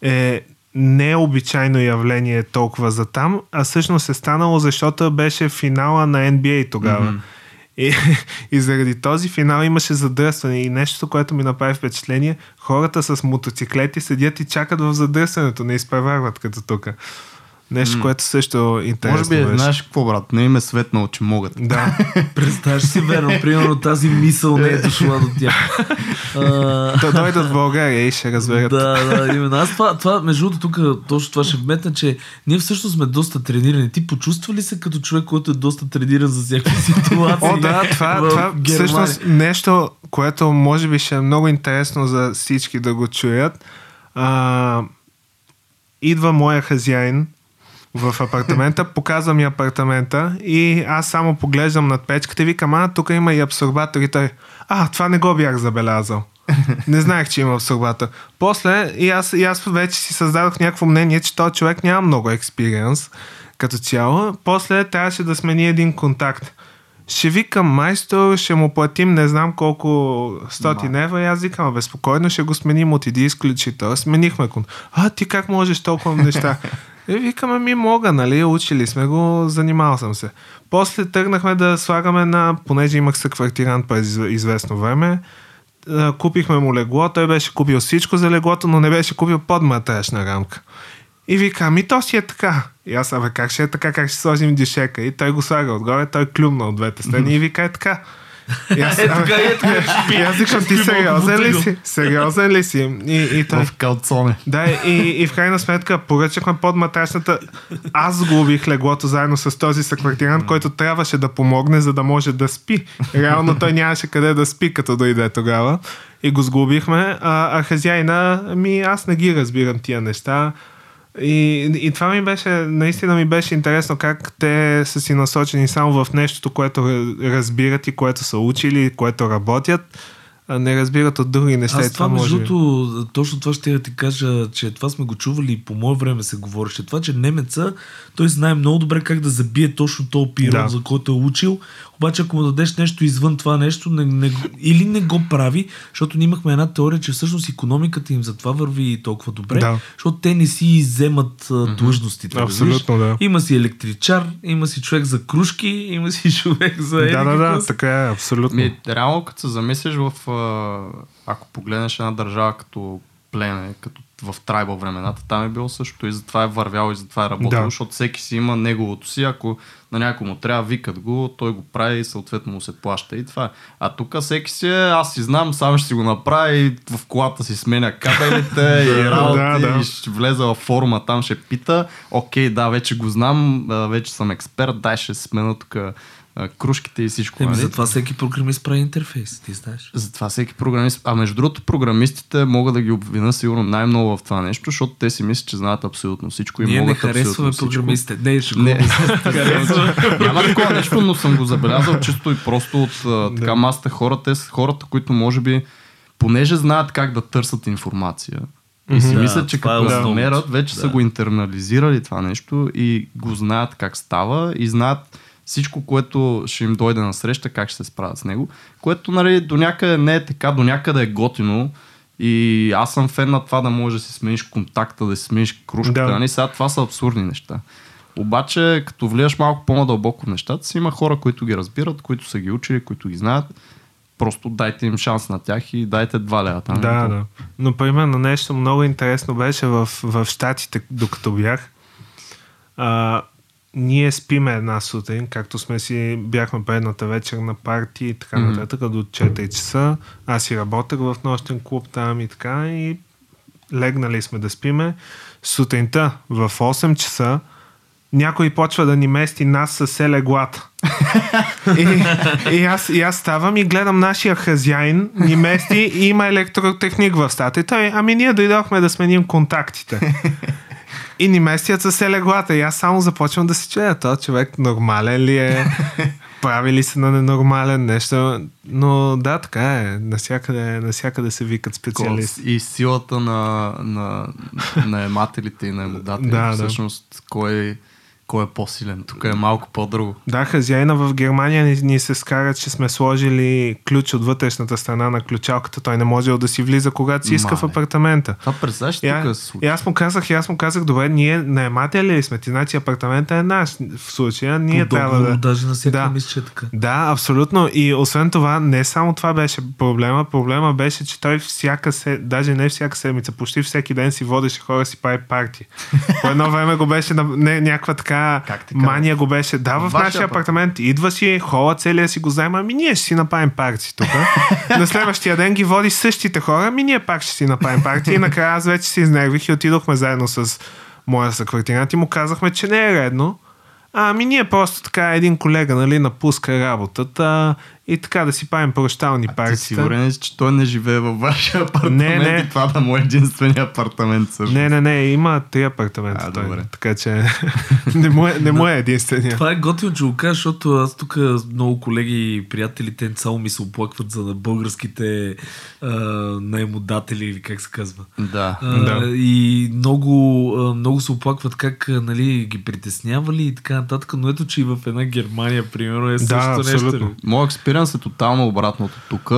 е не е обичайно явление толкова за там, а всъщност е станало, защото беше финала на NBA тогава. Мгм. И, и заради този финал имаше задръстване и нещо, което ми направи впечатление, хората с мотоциклети седят и чакат в задръстването, не изпреварват като тук. Нещо, което също е интересно Може би, беше. знаеш какво, брат, не им е светнало, че могат. Да. Представяш си, верно, примерно тази мисъл не е дошла до тях. А, да дойдат в България и ще разберат. Да, да, именно. Аз това, това между другото, тук точно това ще вметна, че ние всъщност сме доста тренирани. Ти почувства ли се като човек, който е доста трениран за всякакви ситуации? О, да, това, в това Германия? всъщност нещо, което може би ще е много интересно за всички да го чуят. А, идва моя хазяин в апартамента, показва ми апартамента и аз само поглеждам над печката и викам, а, тук има и абсорбатор и той, а, това не го бях забелязал. Не знаех, че има абсорбатор. После и аз, и аз вече си създадох някакво мнение, че този човек няма много експириенс като цяло. После трябваше да смени един контакт. Ще викам майстор, ще му платим не знам колко стотин евро и аз викам, бе, спокойно ще го сменим, отиди изключител. Сменихме кон. А, ти как можеш толкова неща? И викаме, ми мога, нали, учили сме го, занимавал съм се. После тръгнахме да слагаме на, понеже имах съквартирант през изв- известно време, купихме му легло, той беше купил всичко за леглото, но не беше купил подматрешна рамка. И вика, ами то си е така. И аз, абе, как ще е така, как ще сложим дишека? И той го слага отгоре, той клюмна от двете страни и вика, е така. И аз, Е, така, е, така. и аз викам, ти сериозен ли си? Сериозен ли си? И, и той, В калцоне. да, и, и в крайна сметка поръчахме под матрачната. Аз сглобих леглото заедно с този съквартирант, който трябваше да помогне, за да може да спи. Реално той нямаше къде да спи, като дойде тогава. И го сглобихме. А, а хазяина, ми аз не ги разбирам тия неща. И, и това ми беше, наистина ми беше интересно как те са си насочени само в нещото, което ра- разбират и което са учили, което работят, а не разбират от други неща. Аз И това, може между точно това ще я ти кажа, че това сме го чували и по мое време се говореше. Това, че немеца, той знае много добре как да забие точно този пирот, Да. за който е учил. Обаче, ако му дадеш нещо извън това нещо, не, не, или не го прави, защото ние имахме една теория, че всъщност економиката им затова върви толкова добре, Да. защото те не си иземат а, длъжностите. Абсолютно, да. Има си електричар, има си човек за кружки, има си човек за... Да, да, да, така е, абсолютно. Ми, реално, като се замислиш в... Ако погледнеш една държава като племе, като в трайбъл времената, там е било също и затова е вървяло и затова е работило, Да. защото всеки си има неговото си, ако на някой му трябва, викат го, той го прави и съответно му се плаща и това е. А тук всеки си е, аз си знам, сам ще си го направя и в колата си сменя кабелите и работи Да, да. и ще влезе във форума, там ще пита, окей, да, вече го знам, вече съм експерт, дай ще смена тук а, кружките и всичко. Еми, нали? затова всеки програмист прави интерфейс, ти знаеш. Затова всеки програмист. А между другото, програмистите могат да ги обвина сигурно най-много в това нещо, защото те си мислят, че знаят абсолютно всичко и Ние не могат харесваме абсолютно всичко. програмистите. Не, ще го Не. харесваме. Няма такова нещо, но съм го забелязал чисто и просто от а, така масата хора. Те са хората, които може би, понеже знаят как да търсят информация. И си Да, мислят, че това е като основното. намерят, вече са Да. го интернализирали това нещо и го знаят как става и знаят всичко, което ще им дойде на среща, как ще се справят с него. Което нали, до някъде не е така, до някъде е готино. И аз съм фен на това да можеш да си смениш контакта, да си смениш кружката. Да. Нали? Сега това са абсурдни неща. Обаче, като влияш малко по-надълбоко в нещата, си има хора, които ги разбират, които са ги учили, които ги знаят. Просто дайте им шанс на тях и дайте два лева там. Да, да. Но примерно нещо много интересно беше в, в Штатите, докато бях. А, ние спиме една сутрин, както сме си бяхме предната вечер на парти и така Мгм. нататък, до 4 часа. Аз си работех в нощен клуб там и така и легнали сме да спиме. Сутринта в 8 часа някой почва да ни мести нас с все леглата. и, и, аз, и аз ставам и гледам нашия хазяин, ни мести и има електротехник в стата. И той, ами ние дойдохме да сменим контактите. И ни местят с все леглата. И аз само започвам да се чуя, този човек нормален ли е? Прави ли се на ненормален нещо? Но да, така е. Насякъде, насякъде се викат специалисти. И силата на, на наемателите и наемодателите. Да, да. Всъщност, кой, кой е по-силен? Тук е малко по-друго. Да, хазяина в Германия ни, ни се скара, че сме сложили ключ от вътрешната страна на ключалката. Той не можел да си влиза, когато си иска в Мале. апартамента. Това представяш И, тук се и случи? аз му казах, и аз му казах, добре, ние наематели ли сме? Ти значи апартамента е наш. В случая ние По трябва да... даже на всяка Да. мисля, е така. Да, абсолютно. И освен това, не само това беше проблема. Проблема беше, че той всяка се, даже не всяка седмица, почти всеки ден си водеше хора си прави парти. По едно време го беше на, не, някаква така, Как така? мания го беше. Да, в нашия апартамент. Идва си, хола целия си го взема, ами ние ще си направим парти тук. на следващия ден ги води същите хора, ами ние пак ще си направим парти. И накрая аз вече се изнервих и отидохме заедно с моя съквартирант и му казахме, че не е редно. Ами ние просто така един колега, нали, напуска работата и така да си правим прощални Ти парти. сигурен ли си, че той не живее във вашия апартамент Не, не. и това да му е единствения апартамент също. Не, не, не, има три апартамента. А, той, добре. Така че не му е, не му е единствения. Това е готино, че го кажа, защото аз тук много колеги и приятели, те само ми се оплакват за българските а, наемодатели или как се казва. Да. А, Да. И много, а, много се оплакват как а, нали, ги притеснявали и така нататък, но ето, че и в една Германия, примерно, е същото нещо. абсолютно. Моят експириенс е тотално обратното тук.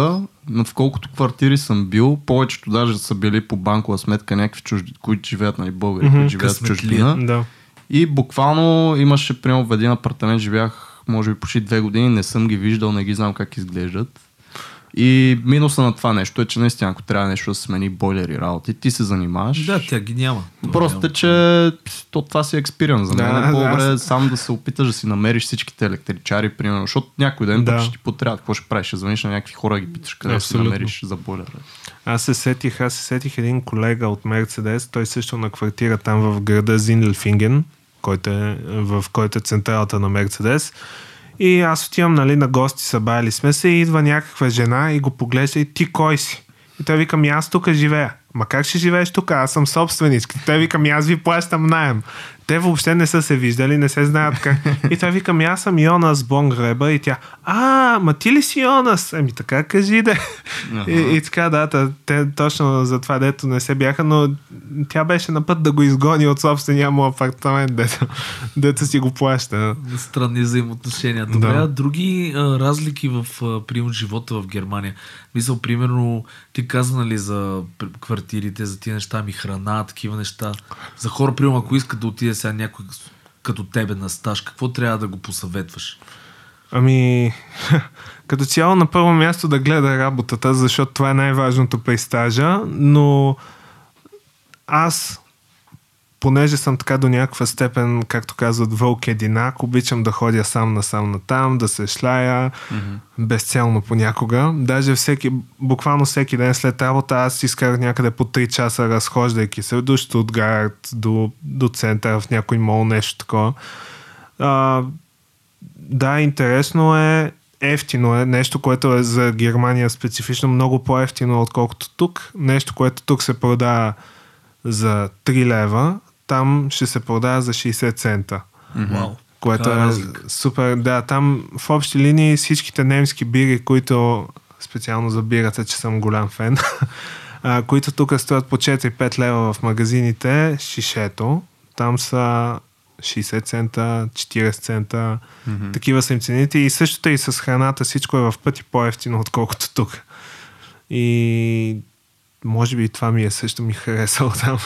Но в колкото квартири съм бил, повечето даже са били по банкова сметка някакви чужди, които живеят, нали, българи, Мгм. които живеят в чужбина. Да. И буквално имаше, примерно в един апартамент живях, може би почти две години, не съм ги виждал, не ги знам как изглеждат. И минуса на това нещо е, че наистина, ако трябва нещо да смени бойлери работи, ти се занимаваш. Да, тя ги няма. Просто е, че то, това си експириенс. За мен Да, е по-добре аз- сам да се опиташ да си намериш всичките електричари, примерно, защото някой ден Да. ще ти потрябва. Какво ще правиш? Ще звъниш на някакви хора и ги питаш къде Абсолютно. си намериш за бойлера. Аз се сетих, аз се сетих един колега от Мерцедес, той също на квартира там в града Зинлфинген, който е, в който е централата на Мерцедес. И аз отивам нали, на гости, събрали сме се и идва някаква жена и го поглежда и ти кой си? И той вика, аз тук живея. Ма как ще живееш тук? Аз съм собственичка. Той вика, ми аз ви плащам найем. Те въобще не са се виждали, не се знаят как. И той вика, аз съм Йонас Бонгреба и тя, а, ма ти ли си Йонас? Еми така кажи да. И, и така, да, те точно за това дето не се бяха, но тя беше на път да го изгони от собствения му апартамент, дето, дето си го плаща. Странни взаимоотношения. Добре, Да. други а, разлики в а, прием живота в Германия? Мисъл, примерно, ти каза нали, за квартирите, за тия неща, ми храна, такива неща. За хора, примерно, ако искат да отиде сега някой като тебе на стаж, какво трябва да го посъветваш? Ами, като цяло на първо място да гледа работата, защото това е най-важното при стажа, но аз, понеже съм така до някаква степен, както казват, вълк единак, обичам да ходя сам насам на там, да се шляя, mm-hmm. безцелно понякога. Даже всеки, буквално всеки ден след работа аз изкарах някъде по 3 часа, разхождайки се до Штутгарт, до, до центъра в някой мол, нещо такова. А, да, интересно е, ефтино е, нещо, което е за Германия специфично много по-ефтино, отколкото тук. Нещо, което тук се продава за 3 лева, там ще се продава за 60 цента. Вау. Което е разлика? супер. Да, там в общи линии всичките немски бири, които специално за бирата, че съм голям фен, а, които тук стоят по 4-5 лева в магазините, шишето, там са 60 цента, 40 цента, mm-hmm. такива са им цените и същото и с храната, всичко е в пъти по-ефтино, отколкото тук. И може би това ми е също ми харесало там.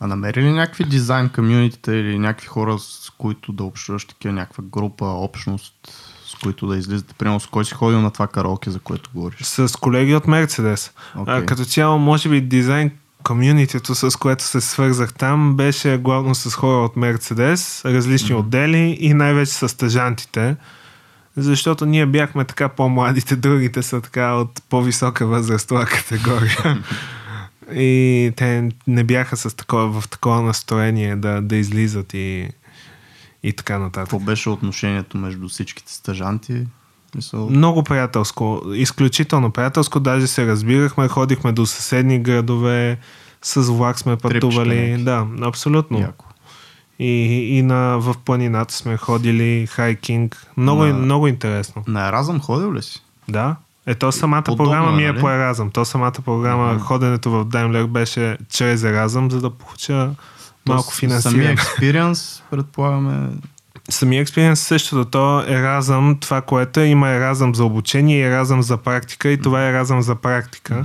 А намери ли някакви дизайн комюнитите или някакви хора, с които да общуваш такива, някаква група, общност, с които да излизате? Примерно с кой си ходил на това караоке, за което говориш? С колеги от Мерцедес. Okay. Като цяло, може би дизайн комюнитито, с което се свързах там, беше главно с хора от Мерцедес, различни mm-hmm. отдели и най-вече с стъжантите. Защото ние бяхме така по-младите, другите са така от по-висока възрастова категория. И те не бяха с такова, в такова настроение да, да излизат и, и така нататък. Какво беше отношението между всичките стъжанти? Мисъл, Много приятелско, изключително приятелско, даже се разбирахме, ходихме до съседни градове, с влак сме пътували. Да, абсолютно. яко. И, и на, в планината сме ходили, хайкинг. Много, На- много интересно. На Еразъм ходил ли си? Да. Ето самата Удобно програма е, ми е нали? по Еразъм. То самата програма, Мгм. ходенето в Даймлер беше чрез Еразъм, за да получа малко То финансиране. Самия експириенс, предполагаме, Самия експириенс същото. То е разъм, това, което е, има е разъм за обучение и е разъм за практика и това е разъм за практика,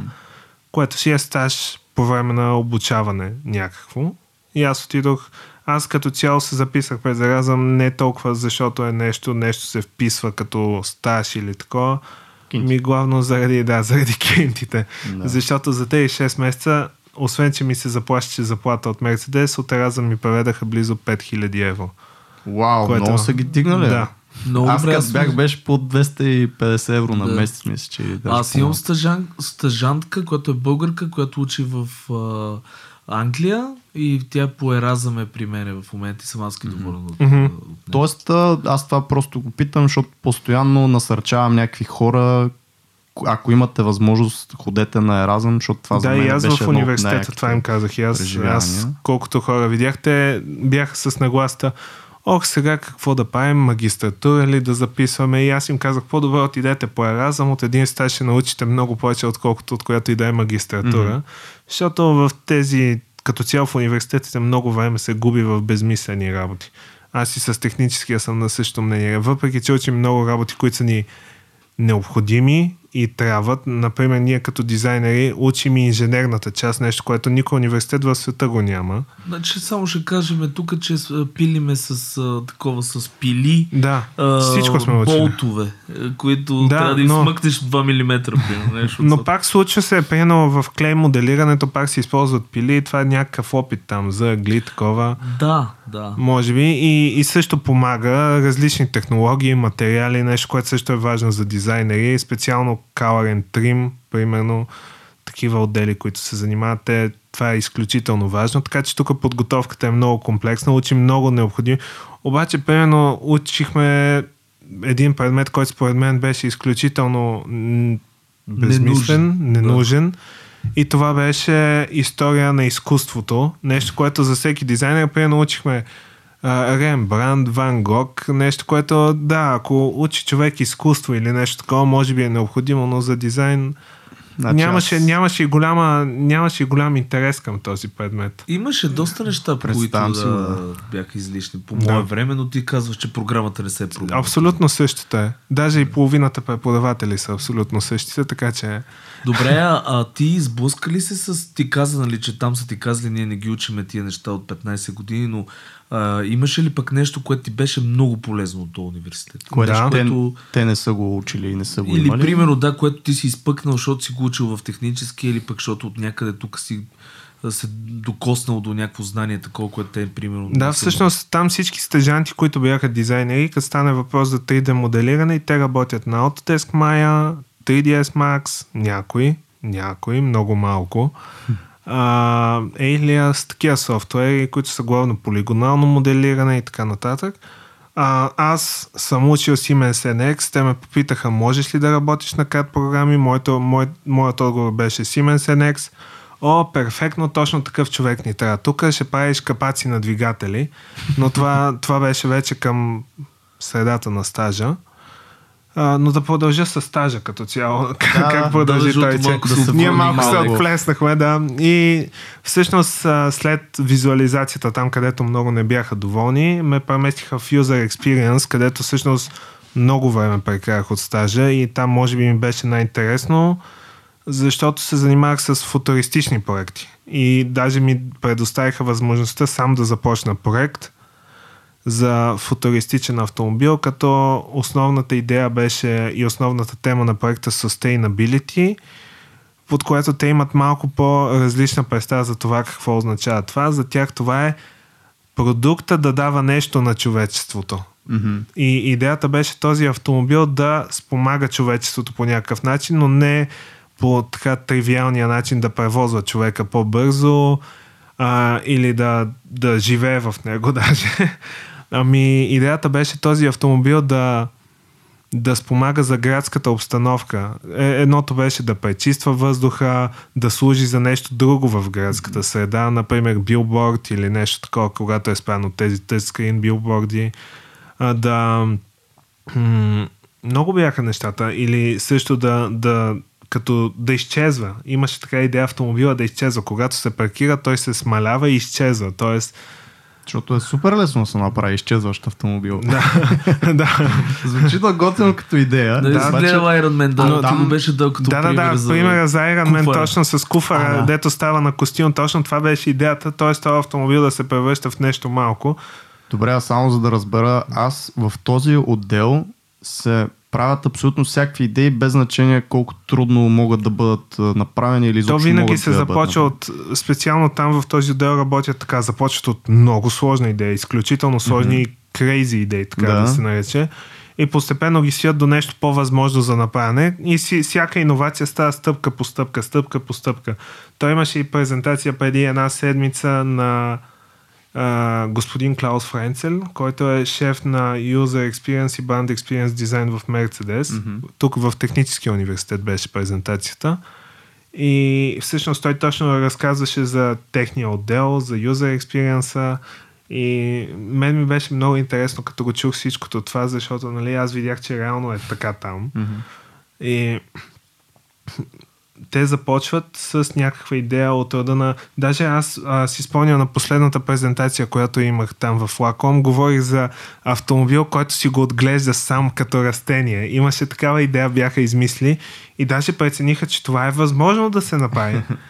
което си е стаж по време на обучаване някакво. И аз отидох, аз като цяло се записах през разъм не толкова защото е нещо, нещо се вписва като стаж или такова, Кинти. ми главно заради, да, заради клиентите. Да. Защото за тези 6 месеца, освен, че ми се заплащаше заплата от Мерцедес, от Еразъм ми преведаха близо 5000 евро. Вау, Което- много са ги дигнали. Да. Много Аз като бях беше по 250 евро на Да. месец, мисля, че Аз имам стъжан, стъжантка, която е българка, която учи в а, Англия и тя по Еразъм е при мен в момента и съм адски доволен от, Мгм. от нея. Тоест, а, аз това просто го питам, защото постоянно насърчавам някакви хора, ко- ако имате възможност, ходете на Еразъм, защото това за да, мен и аз беше в университета това им казах. И аз, аз, колкото хора видяхте, бяха с нагласта. Ох, сега какво да правим, магистратура ли да записваме? И аз им казах, по-добре отидете по Еразъм, от един стаж ще научите много повече, отколкото от която и да е магистратура. Mm-hmm. Защото в тези, като цяло в университетите, много време се губи в безмислени работи. Аз и с техническия съм на същото мнение. Въпреки, че учим много работи, които са ни необходими и трябват. Например, ние като дизайнери учим и инженерната част, нещо, което никой университет в света го няма. Значи само ще кажем тук, че пилиме с а, такова, с пили. Да, а, всичко сме учили. Болтове, е, които Да, трябва да но- измъкнеш 2 мм, примерно. Нещо Но пак случва се, примерно в клей моделирането пак се използват пили, това е някакъв опит там за агли, такова. Да, да. Може би. И, и също помага различни технологии, материали, нещо, което също е важно за дизайнери. Специално And Trim, примерно, такива отдели, които се занимават. Те, това е изключително важно. Така че тук подготовката е много комплексна, учим много необходимо. Обаче, примерно, учихме един предмет, който според мен беше изключително безмислен, Ненужен, ненужен. И това беше история на изкуството. Нещо, което за всеки дизайнер, примерно учихме а, Рембрандт, Ван Гог, нещо, което да, ако учи човек изкуство или нещо такова, може би е необходимо, но за дизайн Значи нямаше, аз- нямаше, и голяма, нямаше и голям интерес към този предмет. Имаше доста неща, които Представям си го, да, да. бяха излишни по Да. мое време, но ти казваш, че програмата не се е променила. Абсолютно същото е. Даже и половината преподаватели са абсолютно същите, така че Добре, а, а ти сблъска ли се с... Ти каза, нали, че там са ти казали, ние не ги учиме тия неща от 15 години, но а, имаше ли пък нещо, което ти беше много полезно от този университет? Което Да. те, Което- те не са го учили и не са го Или, имали. примерно, да, което ти си изпъкнал, защото си го учил в технически, или пък защото от някъде тук си се докоснал до някакво знание, такова, което те, примерно... Да, всъщност там всички стъжанти, които бяха дизайнери, като стане въпрос за 3D моделиране, и те работят на Autodesk Maya, 3ds Max, някои, някои, много малко. Alias, такива софтуери, които са главно полигонално моделиране и така нататък. А, аз съм учил Siemens NX, те ме попитаха, можеш ли да работиш на CAD програми? Моето, мой, моят отговор беше Siemens NX. О, перфектно, точно такъв човек ни трябва. Тук ще правиш капаци на двигатели, но това, това беше вече към средата на стажа. А, но да продължа с стажа като цяло. да, как продължи да, той? че- малко се Ние малко се отплеснахме, да. И всъщност след визуализацията там, където много не бяха доволни, ме преместиха в User Experience, където всъщност много време прекарах от стажа и там може би ми беше най-интересно, защото се занимавах с футуристични проекти. И даже ми предоставиха възможността сам да започна проект за футуристичен автомобил, като основната идея беше и основната тема на проекта Sustainability, под което те имат малко по-различна представа за това какво означава това. За тях това е продукта да дава нещо на човечеството. Мгм. И идеята беше този автомобил да спомага човечеството по някакъв начин, но не по така тривиалния начин да превозва човека по-бързо а, или да, да живее в него даже. Ами идеята беше този автомобил да, да спомага за градската обстановка. Е, едното беше да пречиства въздуха, да служи за нещо друго в градската среда, например билборд или нещо такова, когато е спряно тези тъчскрин билборди. А, да... много бяха нещата. Или също да, да като да изчезва. Имаше така идея автомобила да изчезва. Когато се паркира, той се смалява и изчезва. Тоест, Защото е супер лесно да се направи изчезващ автомобил. да, да. Звучи да готино като идея. Да, си обаче- гледал Iron Man, да, Но там- го беше дал като да, да, пример да. за Примера за Iron Man куфара. точно с куфара, А, да. дето става на костюм, точно това беше идеята, т.е. този автомобил да се превръща в нещо малко. Добре, а само за да разбера, аз в този отдел се правят абсолютно всякакви идеи, без значение колко трудно могат да бъдат направени или То изобщо винаги могат се да започва от, специално там в този отдел работят така, започват от много сложни идеи, изключително сложни и крейзи идеи, така да. Да. да се нарече. И постепенно ги свият до нещо по-възможно за направяне. И си, всяка иновация става стъпка по стъпка, стъпка по стъпка. Той имаше и презентация преди една седмица на а, господин Клаус Френцел, който е шеф на User Experience и Brand Experience Design в Mercedes. Mm-hmm. Тук в Техническия университет беше презентацията. И всъщност той точно разказваше за техния отдел, за User Experience и мен ми беше много интересно, като го чух всичкото това, защото нали, аз видях, че реално е така там. Мгм. И те започват с някаква идея от рода на... Даже аз а, си спомням на последната презентация, която имах там в Лаком, говорих за автомобил, който си го отглежда сам като растение. Имаше такава идея, бяха измисли и даже прецениха, че това е възможно да се направи. Wow.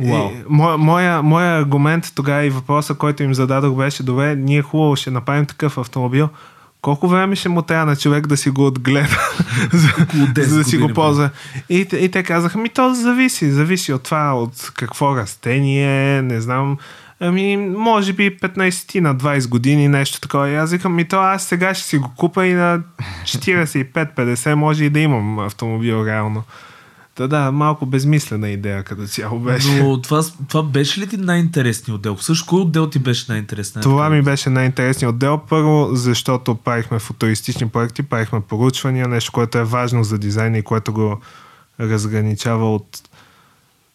И, моя, моя, моя аргумент тогава и въпроса, който им зададох беше, добре, ние хубаво ще направим такъв автомобил, колко време ще му трябва на човек да си го отгледа, за, за да си го ползва. И, и те казаха, ми то зависи, зависи от това, от какво растение, не знам, Ами, може би 15 на 20 години, нещо такова. И аз викам, ми то аз сега ще си го купа и на 45-50 може и да имам автомобил реално. Та да, малко безмислена идея като цяло беше. Но това, това беше ли ти най-интересният отдел? Също кой отдел ти беше най-интересният? Това ми беше най-интересният отдел. Първо, защото правихме футуристични проекти, правихме поручвания, нещо, което е важно за дизайна и което го разграничава от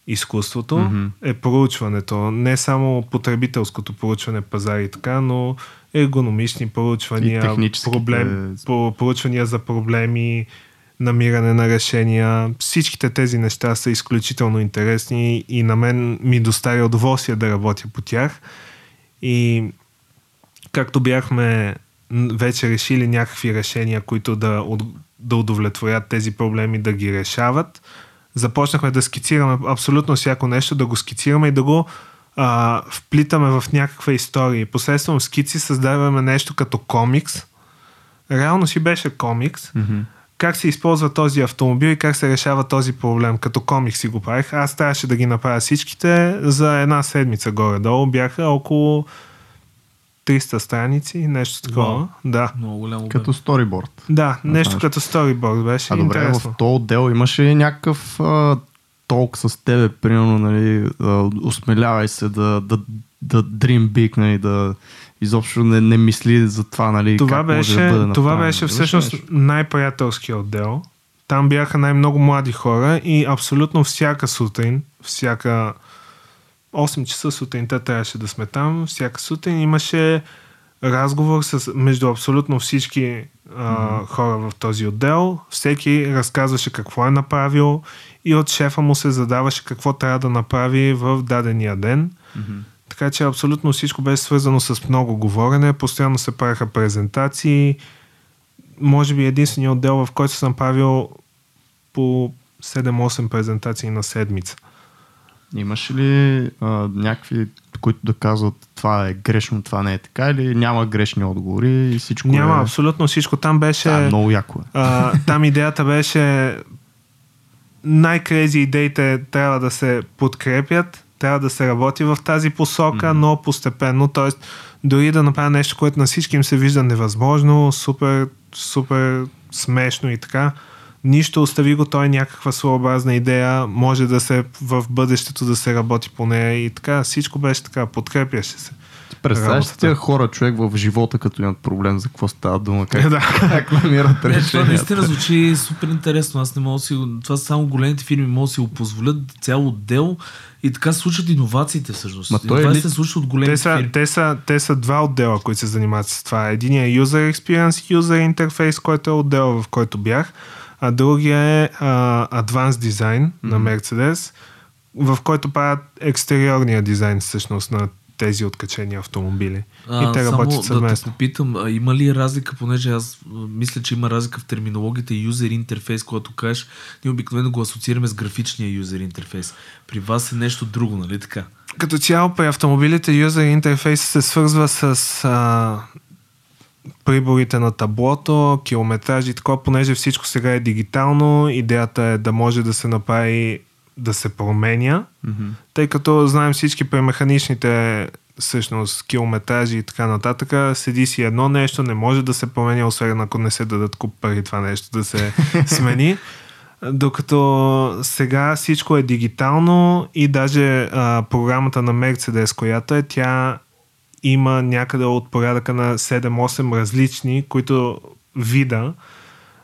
изкуството, mm-hmm. е проучването. Не само потребителското проучване, пазари и така, но ергономични проучвания, проблем, проучвания за проблеми, намиране на решения. Всичките тези неща са изключително интересни и на мен ми доставя удоволствие да работя по тях. И както бяхме вече решили някакви решения, които да, да удовлетворят тези проблеми, да ги решават, започнахме да скицираме абсолютно всяко нещо, да го скицираме и да го а, вплитаме в някаква история. Посредством скици създаваме нещо като комикс. Реално си беше комикс. Mm-hmm как се използва този автомобил и как се решава този проблем. Като комик си го правих. Аз трябваше да ги направя всичките за една седмица горе-долу. Бяха около 300 страници, нещо такова. Wow. Да. Много голямо. Като сториборд. Да, нещо а, като сториборд беше. А добре, интересно. в този отдел имаше ли някакъв а, толк с тебе, примерно, нали, а, осмелявай се да, да, да dream big, нали, да изобщо не, не мисли за това, нали? Това как беше, може да бъде това беше всъщност най-приятелския отдел. Там бяха най-много млади хора и абсолютно всяка сутрин, всяка 8 часа сутринта трябваше да сме там, всяка сутрин имаше разговор с, между абсолютно всички а, mm-hmm. хора в този отдел. Всеки разказваше какво е направил и от шефа му се задаваше какво трябва да направи в дадения ден. Mm-hmm. Така че абсолютно всичко беше свързано с много говорене, постоянно се правиха презентации. Може би единственият отдел, в който съм правил по 7-8 презентации на седмица. Имаш ли а, някакви, които да казват това е грешно, това не е така или няма грешни отговори и всичко Няма, е... абсолютно всичко. Там беше... Да, много яко е. А, там идеята беше най-крези идеите трябва да се подкрепят трябва да се работи в тази посока, mm-hmm. но постепенно, т.е. дори да направя нещо, което на всички им се вижда невъзможно, супер, супер смешно и така, нищо, остави го, той е някаква своеобразна идея, може да се в бъдещето да се работи по нея и така, всичко беше така, подкрепяше се. Представяш си тези хора, човек в живота, като имат проблем, за какво става дума, как, да. как намират решение. Това наистина звучи супер интересно. Аз не мога да си... Това са само големите фирми могат да си го позволят цял отдел и така случат иновациите всъщност. Ма той това е се случва от големите те са, фирми. Те са, те са два отдела, които се занимават с това. Единият е User Experience, User Interface, който е отдел, в който бях, а другия е uh, Advanced Design mm-hmm. на Mercedes, в който правят екстериорния дизайн всъщност на тези откачени автомобили. А, и те работят само да те попитам, а има ли разлика, понеже аз мисля, че има разлика в терминологията юзер интерфейс, когато кажеш, ние обикновено го асоциираме с графичния юзер интерфейс. При вас е нещо друго, нали така? Като цяло при автомобилите юзер интерфейс се свързва с а, приборите на таблото, километражи и такова, понеже всичко сега е дигитално, идеята е да може да се направи да се променя, mm-hmm. тъй като знаем всички при механичните всъщност километражи и така нататък, седи си едно нещо, не може да се променя, освен ако не се дадат куп пари това нещо да се смени. Докато сега всичко е дигитално и даже а, програмата на Mercedes, която е, тя има някъде от порядъка на 7-8 различни, които вида,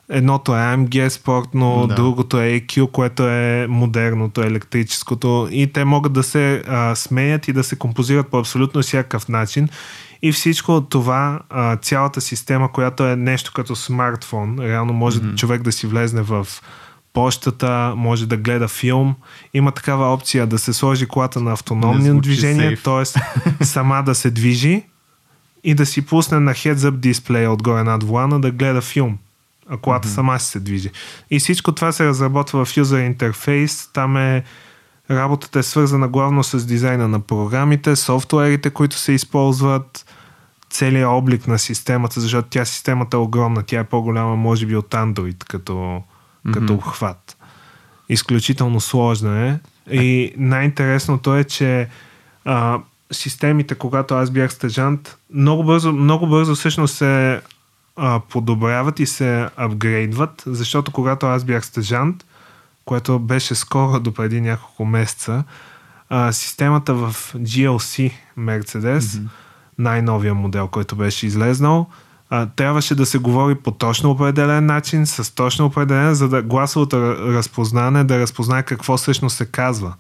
Едното е AMG Sport, но да. другото е EQ, което е модерното, електрическото. И те могат да се а, сменят и да се композират по абсолютно всякакъв начин. И всичко от това, а, цялата система, която е нещо като смартфон, реално може mm-hmm. човек да си влезне в почтата, може да гледа филм. Има такава опция да се сложи колата на автономно движение, т.е. сама да се движи и да си пусне на heads-up дисплея отгоре над волана да гледа филм. А колата mm-hmm. сама си се движи. И всичко това се разработва в user интерфейс. Там е работата е свързана главно с дизайна на програмите, софтуерите, които се използват, целият облик на системата, защото тя системата е огромна. Тя е по-голяма, може би, от Android като, mm-hmm. като обхват. Изключително сложна е. И най-интересното е, че а, системите, когато аз бях стъжант, много бързо, много бързо всъщност се а, подобряват и се апгрейдват, защото когато аз бях стъжант, което беше скоро до преди няколко месеца, а, системата в GLC Mercedes, mm-hmm. най-новия модел, който беше излезнал, а, трябваше да се говори по точно определен начин, с точно определен, за да гласовото ра- разпознане да разпознае какво всъщност се казва.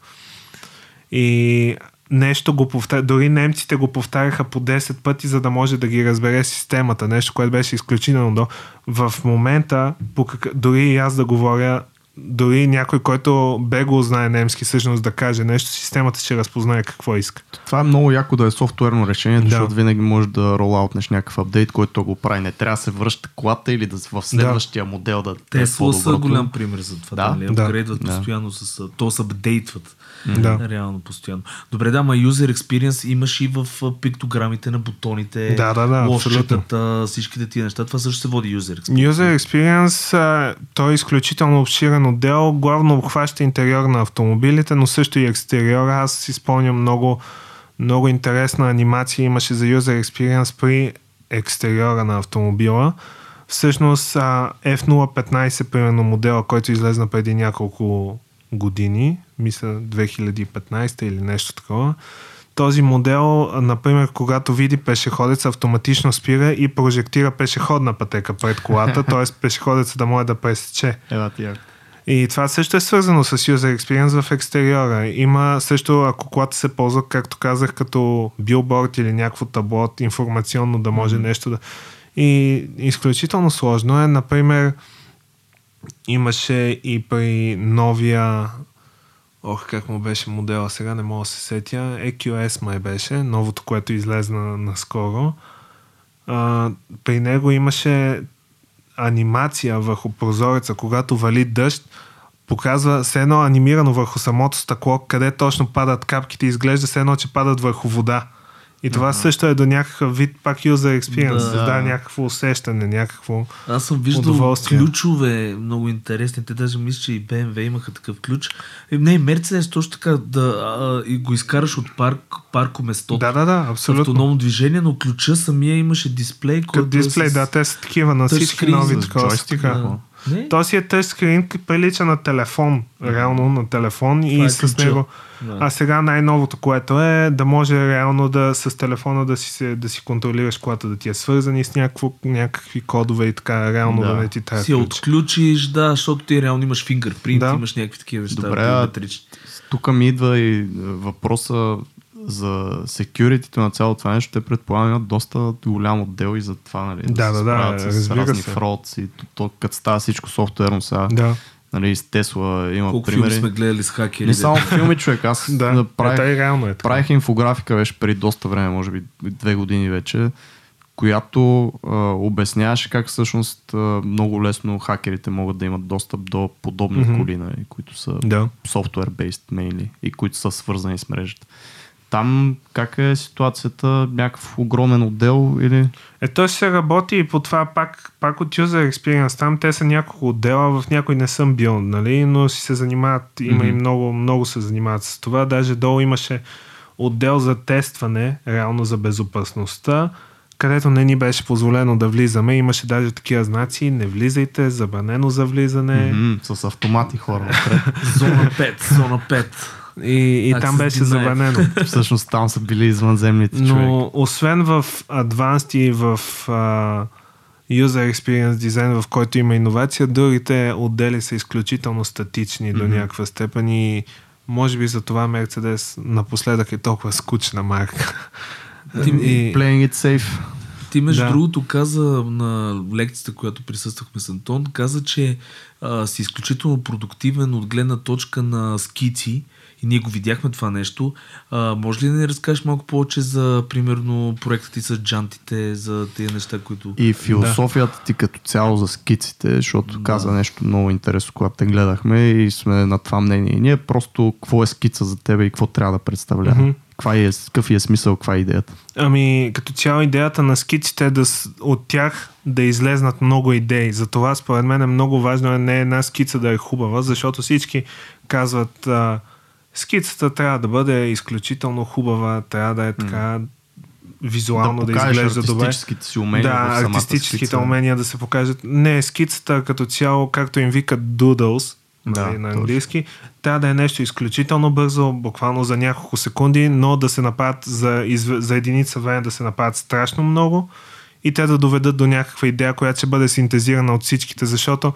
И нещо го повтаря, дори немците го повтаряха по 10 пъти, за да може да ги разбере системата. Нещо, което беше изключително до. В момента, по как... дори и аз да говоря, дори някой, който бегло знае немски, всъщност да каже нещо, системата ще разпознае какво иска. Това е много яко да е софтуерно решение, Да. защото винаги можеш да ролаутнеш някакъв апдейт, който го прави. Не трябва да се връща колата или да в следващия модел да те е Тесла са по-доброто. голям пример за това. Да, Да, нали? да, Апгрейдват да. постоянно с... То се апдейтват. Да. Реално постоянно. Добре, да, ма user experience имаш и в пиктограмите на бутоните, Да, да, да, лошчетата, всичките тия неща. Това също се води user experience. User Experience, а, той е изключително обширен отдел, главно обхваща интериор на автомобилите, но също и екстериор. Аз си спомням много, много интересна анимация имаше за User Experience при екстериора на автомобила. Всъщност а, F015, примерно модела, който излезна преди няколко години, мисля 2015 или нещо такова, този модел, например, когато види пешеходец, автоматично спира и прожектира пешеходна пътека пред колата, т.е. пешеходеца да може да пресече. Ева ти. И това също е свързано с user experience в екстериора. Има също, ако колата се ползва, както казах, като билборд или някакво табло информационно да може mm-hmm. нещо да... И изключително сложно е, например, имаше и при новия Ох, как му беше модела, сега не мога да се сетя. EQS май беше, новото, което излезна наскоро. А, при него имаше анимация върху прозореца, когато вали дъжд, показва се едно анимирано върху самото стъкло, къде точно падат капките, изглежда се едно, че падат върху вода. И това uh-huh. също е до някакъв вид пак user experience, Да. да. създава някакво усещане, някакво... Аз съм виждал ключове много интересни. Те даже мисля, че и BMW имаха такъв ключ. Е, не, Мерцедес точно така да а, и го изкараш от парк, парко местото. Да, да, да, абсолютно. автономно движение, но ключа самия имаше дисплей, Като който дисплей, е с... да, те са такива на всички нови такова да. Не? То си е тъчскрин, прилича на телефон, реално на телефон Това и е с ключа. него. Да. А сега най-новото, което е да може реално да с телефона да си, се, да си контролираш колата, да ти е свързани с някакво, някакви кодове и така, реално да, Да. не ти трябва си ключ. отключиш, да, защото ти реално имаш фингърпринт, Да. имаш някакви такива неща. Добре, тук ми идва и е, въпроса за security на цялото това нещо. Те предполагам имат доста голям отдел и за това, нали? Да, да, да, справят с разни се. фродс и то, то, като става всичко софтуерно сега. Да, Нали, с Тесла има Колко примери. сме гледали с хакери. Не само филми, човек. Аз да. да, Правих, и реално е така. правих инфографика беше преди доста време, може би две години вече, която а, обясняваше как всъщност а, много лесно хакерите могат да имат достъп до подобни mm-hmm. коли, нали, които са Да. software-based mainly и които са свързани с мрежата. Там как е ситуацията? Някакъв огромен отдел или... Е, той се работи и по това пак, пак от user experience. Там те са няколко отдела, в някой не съм бил, нали, но си се занимават, има mm-hmm. и много, много се занимават с това. Даже долу имаше отдел за тестване, реално за безопасността, където не ни беше позволено да влизаме. Имаше даже такива знаци, не влизайте, забранено за влизане. М-м, с автомати хора. Зона 5, зона 5. И, и Access там беше denied. забранено. всъщност там са били извънземните човек. Но освен в Advanced и в а, User Experience Design, в който има иновация, другите отдели са изключително статични до Мгм. някаква степен и може би за това Mercedes напоследък е толкова скучна марка. Ти- и, Playing it safe. Ти между Да. другото каза на лекцията, която присъствахме с Антон, каза, че а, си изключително продуктивен от гледна точка на скици и ние го видяхме това нещо. А, може ли да ни разкажеш малко повече за, примерно, проекта ти с джантите, за тези неща, които... И философията ти като цяло за скиците, защото Да. каза нещо много интересно, когато те гледахме и сме на това мнение. И ние просто какво е скица за тебе и какво трябва да представлява. Мгм. Каква е, какъв е смисъл, каква е идеята? Ами, като цяло идеята на скиците е да, от тях да излезнат много идеи. Затова според мен е много важно е не една скица да е хубава, защото всички казват а, скицата трябва да бъде изключително хубава, трябва да е така визуално да, да изглежда добре. си умения Да, артистическите скица. умения да се покажат. Не, скицата като цяло, както им викат doodles, Да, нали, на точно. английски, трябва да е нещо изключително бързо, буквално за няколко секунди, но да се направят за, изв- за единица време да се направят страшно много и те да доведат до някаква идея, която ще бъде синтезирана от всичките, защото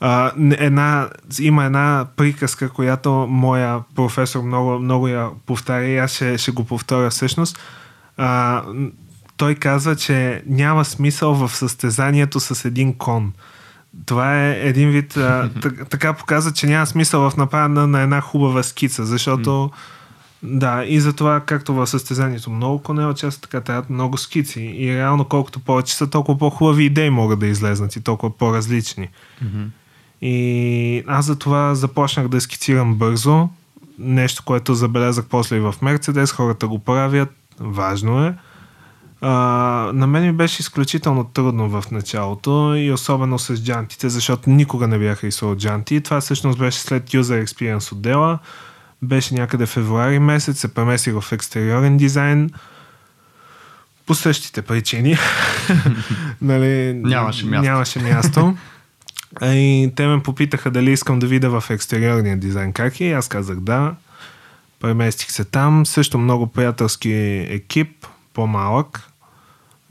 а, една, има една приказка, която моя професор много, много я повтаря и аз ще, ще го повторя всъщност. А, той казва, че няма смисъл в състезанието с един кон. Това е един вид. А, так- така показва, че няма смисъл в нападане на една хубава скица, защото. Да, и затова, както в състезанието много коне участват, така трябва много скици. И реално, колкото повече са, толкова по-хубави идеи могат да излезнат и толкова по-различни. И аз за това започнах да скицирам бързо. Нещо, което забелязах после и в Мерцедес. Хората го правят. Важно е. А, на мен ми беше изключително трудно в началото и особено с джантите, защото никога не бях рисувал джанти. И това всъщност беше след User Experience отдела. Беше някъде февруари месец, се преместих в екстериорен дизайн по същите причини. нали, Нямаше място. Нямаше място. И те ме попитаха дали искам да видя в екстериорния дизайн как е. Аз казах да. Преместих се там. Също много приятелски екип. По-малък.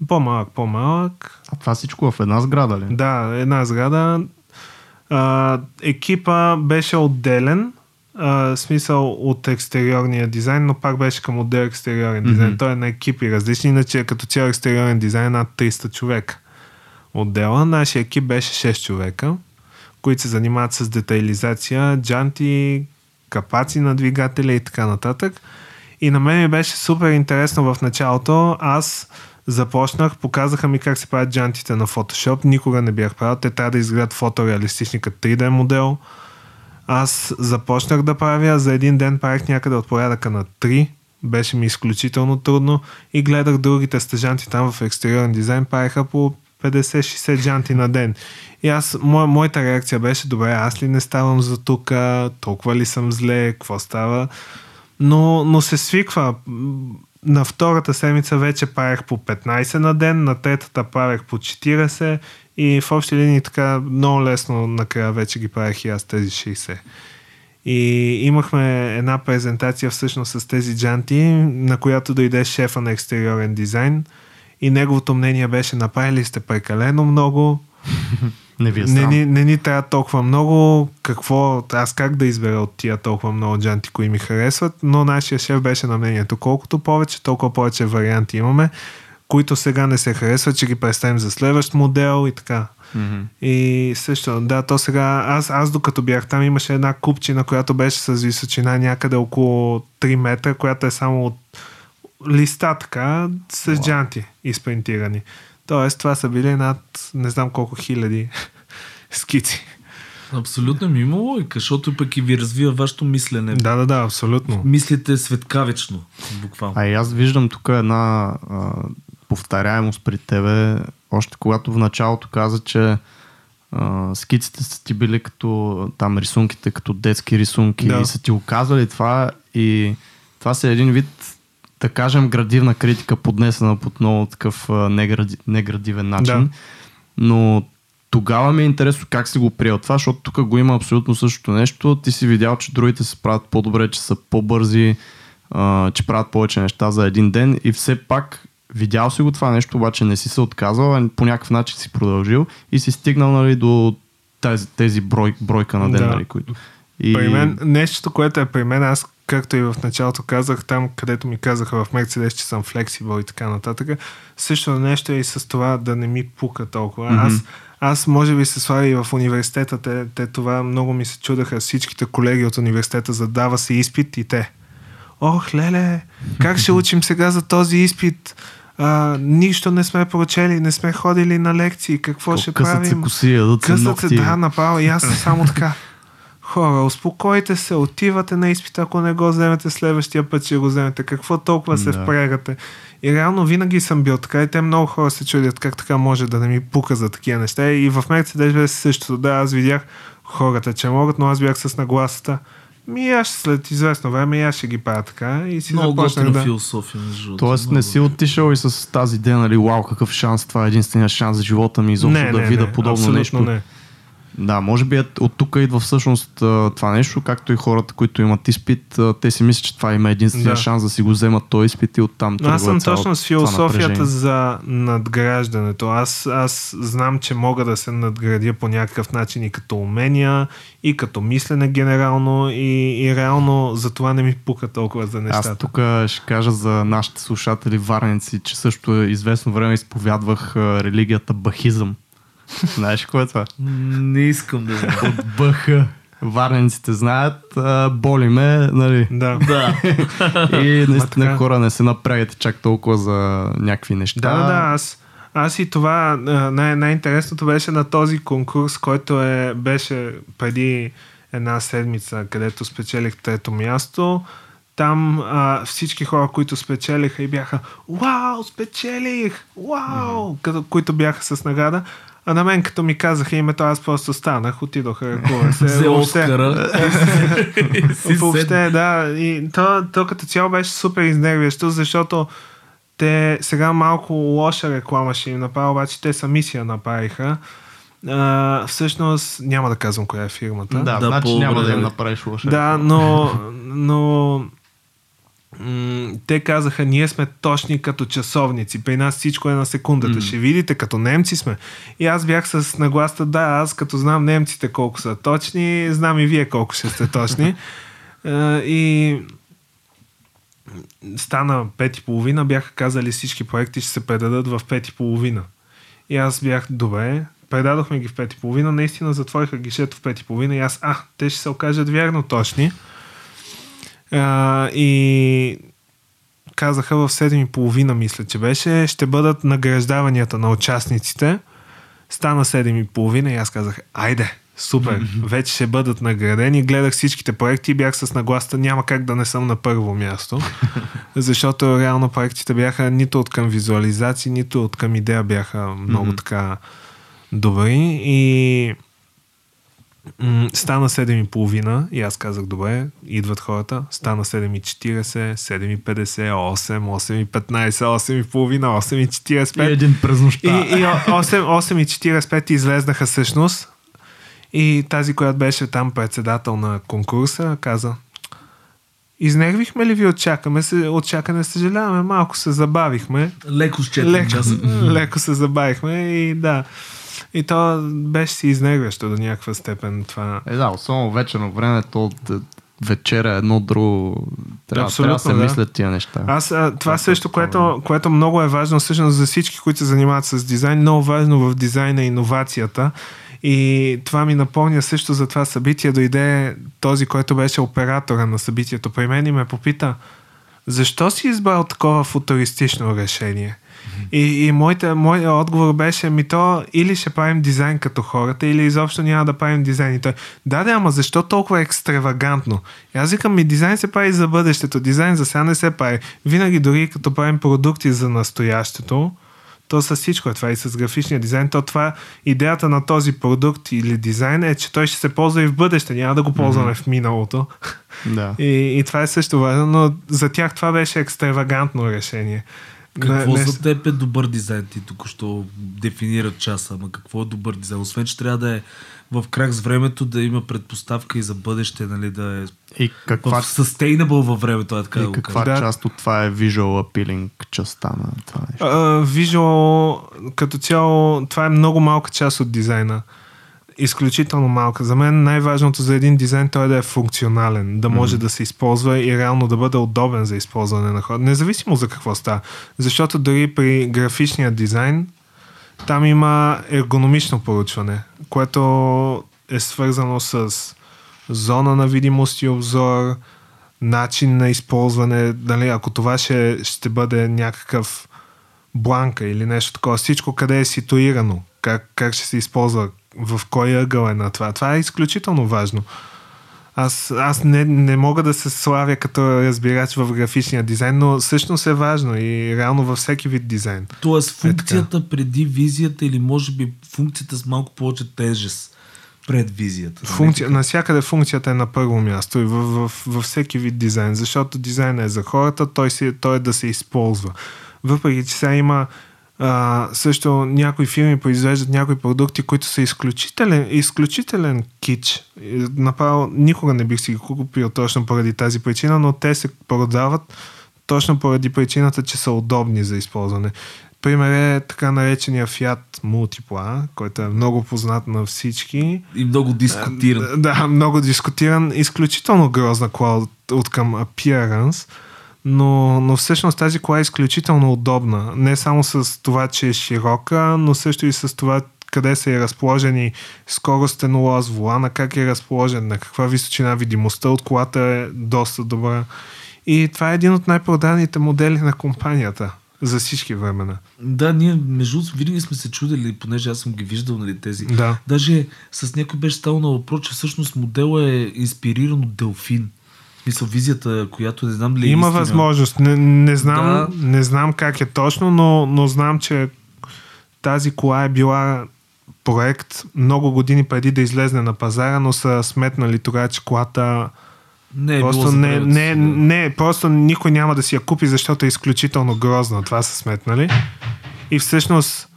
По-малък, по-малък. А това всичко в една сграда ли? Да, една сграда. А, екипа беше отделен. А, смисъл от екстериорния дизайн, но пак беше към отдел екстериорен дизайн. Мгм. Той е на екипи различни, иначе като цял екстериорен дизайн е над 300 човека. Отдела. Нашия екип беше 6 човека, които се занимават с детайлизация, джанти, капаци на двигателя и така нататък. И на мен ми беше супер интересно в началото. Аз започнах, показаха ми как се правят джантите на Photoshop. Никога не бях правил. Те трябва да изгледат фотореалистични като 3D модел. Аз започнах да правя, за един ден правих някъде от порядъка на 3. Беше ми изключително трудно и гледах другите стъжанти там в екстериорен дизайн, правиха по 50-60 джанти на ден. И аз, моя, моята реакция беше, добре, аз ли не ставам за тук, толкова ли съм зле, какво става? Но, но се свиква. На втората седмица вече правех по 15 на ден, на третата правех по 40 и в общи линии така много лесно накрая вече ги правех и аз тези 60. И имахме една презентация всъщност с тези джанти, на която дойде шефа на екстериорен дизайн и неговото мнение беше направили сте прекалено много, Не ви е не, ни, не ни трябва толкова много, какво, аз как да избера от тия толкова много джанти, кои ми харесват, но нашия шеф беше на мнението, колкото повече, толкова повече варианти имаме, които сега не се харесват, че ги представим за следващ модел и така. Мгм. И също, да, то сега, аз, аз докато бях там, имаше една купчина, която беше с височина някъде около 3 метра, която е само от листа така, с Уау. джанти изпринтирани. Тоест, това са били над не знам колко хиляди скици. Абсолютно ми има логика, защото пък и ви развива вашето мислене. Да, да, да, абсолютно. Мислите светкавично, буквално. А и аз виждам тук една а, повторяемост при тебе. Още когато в началото каза, че а, скиците са ти били като там рисунките, като детски рисунки Да. и са ти оказали това и това са един вид да кажем градивна критика, поднесена под много такъв негради, неградивен начин. Да. Но тогава ми е интересно как си го приел това, защото тук го има абсолютно същото нещо. Ти си видял, че другите се правят по-добре, че са по-бързи, а, че правят повече неща за един ден и все пак видял си го това нещо, обаче не си се отказал, а по някакъв начин си продължил и си стигнал нали, до тези, тези брой, бройка на ден, Да. нали, които. И... При мен, нещото, което е при мен, аз както и в началото казах, там където ми казаха в Мерцедес, че съм флексибъл и така нататък, също нещо е и с това да не ми пука толкова. Mm-hmm. Аз, аз може би се слага и в университета, те, те това много ми се чудаха всичките колеги от университета, задава се изпит и те. Ох, леле, как ще учим сега за този изпит? А, нищо не сме прочели, не сме ходили на лекции, какво Колко ще правим? се коси, ядат се Късат се, да, направо. И аз само така. Хора, успокойте се, отивате на изпит, ако не го вземете следващия път, ще го вземете. Какво толкова се Да. впрягате? И реално винаги съм бил така и те много хора се чудят как така може да не ми пука за такива неща. И в Мерцедес беше същото. Да, аз видях хората, че могат, но аз бях с нагласата. Ми аз след известно време и аз ще ги правя така и си Много започнах да... философия, между другото. Тоест Много не си отишъл и с тази идея, нали, вау, какъв шанс, това е единствения шанс за живота ми, изобщо да видя подобно нещо. Не. Да, може би е, от тук идва всъщност това нещо, както и хората, които имат изпит, те си мислят, че това има единствения Да. шанс да си го вземат този изпит и оттам Но аз съм точно с философията за надграждането. Аз, аз знам, че мога да се надградя по някакъв начин и като умения, и като мислене генерално, и, и реално за това не ми пука толкова за нещата. Аз тук ще кажа за нашите слушатели варници, че също известно време изповядвах религията бахизъм. Знаеш кое е това? Не искам да знам. От БХ. Варненците знаят, а, боли ме, нали? Да. да. И наистина така. хора не се направите чак толкова за някакви неща. Да, да, аз, аз и това, най- най-интересното беше на този конкурс, който е, беше преди една седмица, където спечелих трето място. Там а, всички хора, които спечелиха и бяха Вау, спечелих! Вау! Като, които бяха с награда. А на мен, като ми казаха името, аз просто станах, отидох, ръкувах се. Взе Оскара. Въобще, да. И то, то като цяло беше супер изнервящо, защото те сега малко лоша реклама ще им направя, обаче те сами си я направиха. А, всъщност, няма да казвам коя е фирмата. Да, Да, значи няма да не. направиш лоша. Да, но, но м- те казаха, ние сме точни като часовници. При нас всичко е на секундата. Ще видите, като немци сме. И аз бях с нагласта, да, аз като знам немците колко са точни, знам и вие колко ще сте точни. Е, и стана пет и половина, бяха казали всички проекти ще се предадат в пет и половина. И аз бях, добре, предадохме ги в пет и половина, наистина затвориха гишето в пет и половина и аз, а, те ще се окажат вярно точни. А, и казаха в 7 и половина, мисля, че беше, ще бъдат награждаванията на участниците. Стана 7 и половина и аз казах, айде, супер, вече ще бъдат наградени. Гледах всичките проекти и бях с нагласта, няма как да не съм на първо място. защото реално проектите бяха нито от към визуализации, нито от към идея бяха много така добри. И стана 7.30 и аз казах, добре, идват хората. Стана 7.40, 7.50, 8, 8.15, 8.30, 8.45. И един през нощта. И, и 8, 8.45 излезнаха всъщност. И тази, която беше там председател на конкурса, каза Изнервихме ли ви от чакаме се, от чакане? Съжаляваме, малко се забавихме. Леко с 4 Леко, часа. леко се забавихме и да. И то беше си изнервящо до някаква степен това. Е, да, особено вечерно време, то от е, вечера едно друго. Трябва, Абсолютно, трябва да се да. мислят тия неща. Аз, а, това Да, също, това което, което много е важно всъщност за всички, които се занимават с дизайн, много важно в дизайна е иновацията. И това ми напомня също за това събитие. Дойде този, който беше оператора на събитието при мен и ме попита защо си избрал такова футуристично решение? И, и моите, моят отговор беше, ми то или ще правим дизайн като хората, или изобщо няма да правим дизайн. И той, да, да, ама защо толкова екстравагантно? И аз викам, ми дизайн се прави за бъдещето, дизайн за сега не се прави. Винаги дори като правим продукти за настоящето, то с всичко е това и с графичния дизайн, то това идеята на този продукт или дизайн е, че той ще се ползва и в бъдеще, няма да го ползваме в миналото. Да. И, и това е също важно, но за тях това беше екстравагантно решение. Какво Не- не- за теб е добър дизайн? Ти тук що дефинира часа, ама какво е добър дизайн? Освен, че трябва да е в крак с времето, да има предпоставка и за бъдеще, нали, да е И каква, в sustainable във времето, е така да и го каква Да. част от това е visual appealing частта на това нещо? А, Visual, като цяло, това е много малка част от дизайна. Изключително малка. За мен най-важното за един дизайн той е да е функционален, да може mm-hmm. да се използва и реално да бъде удобен за използване на хора. Независимо за какво става. Защото дори при графичния дизайн там има ергономично поручване, което е свързано с зона на видимост и обзор, начин на използване, дали, ако това ще, ще бъде някакъв бланка или нещо такова, всичко къде е ситуирано, как, как ще се използва, в кой ъгъл е на това. Това е изключително важно. Аз, аз не, не мога да се славя като разбирач в графичния дизайн, но всъщност е важно и реално във всеки вид дизайн. Тоест функцията е преди визията или може би функцията с малко повече тежест пред визията. Нали? Функция, насякъде функцията е на първо място и във, във, във всеки вид дизайн, защото дизайн е за хората, той, си, той е да се използва. Въпреки, че сега има а, също някои фирми произвеждат някои продукти, които са изключителен, изключителен кич. Направо никога не бих си ги купил точно поради тази причина, но те се продават точно поради причината, че са удобни за използване. Пример е така наречения Fiat Multipla, който е много познат на всички. И много дискутиран. Да, много дискутиран. Изключително грозна кола от, от към Appearance но, но всъщност тази кола е изключително удобна. Не само с това, че е широка, но също и с това къде са и разположени скоростен лоз, волана, как е разположен, на каква височина видимостта от колата е доста добра. И това е един от най-проданите модели на компанията за всички времена. Да, ние между винаги сме се чудили, понеже аз съм ги виждал нали, тези. Да. Даже с някой беше стало на въпрос, че всъщност модела е инспириран от Делфин. Мисля, визията, която не знам ли е Има истина. възможност. Не, не, знам, да. не знам как е точно, но, но знам, че тази кола е била проект много години преди да излезне на пазара, но са сметнали тогава, че колата не е просто не, не, не, просто никой няма да си я купи, защото е изключително грозна. Това са сметнали. И всъщност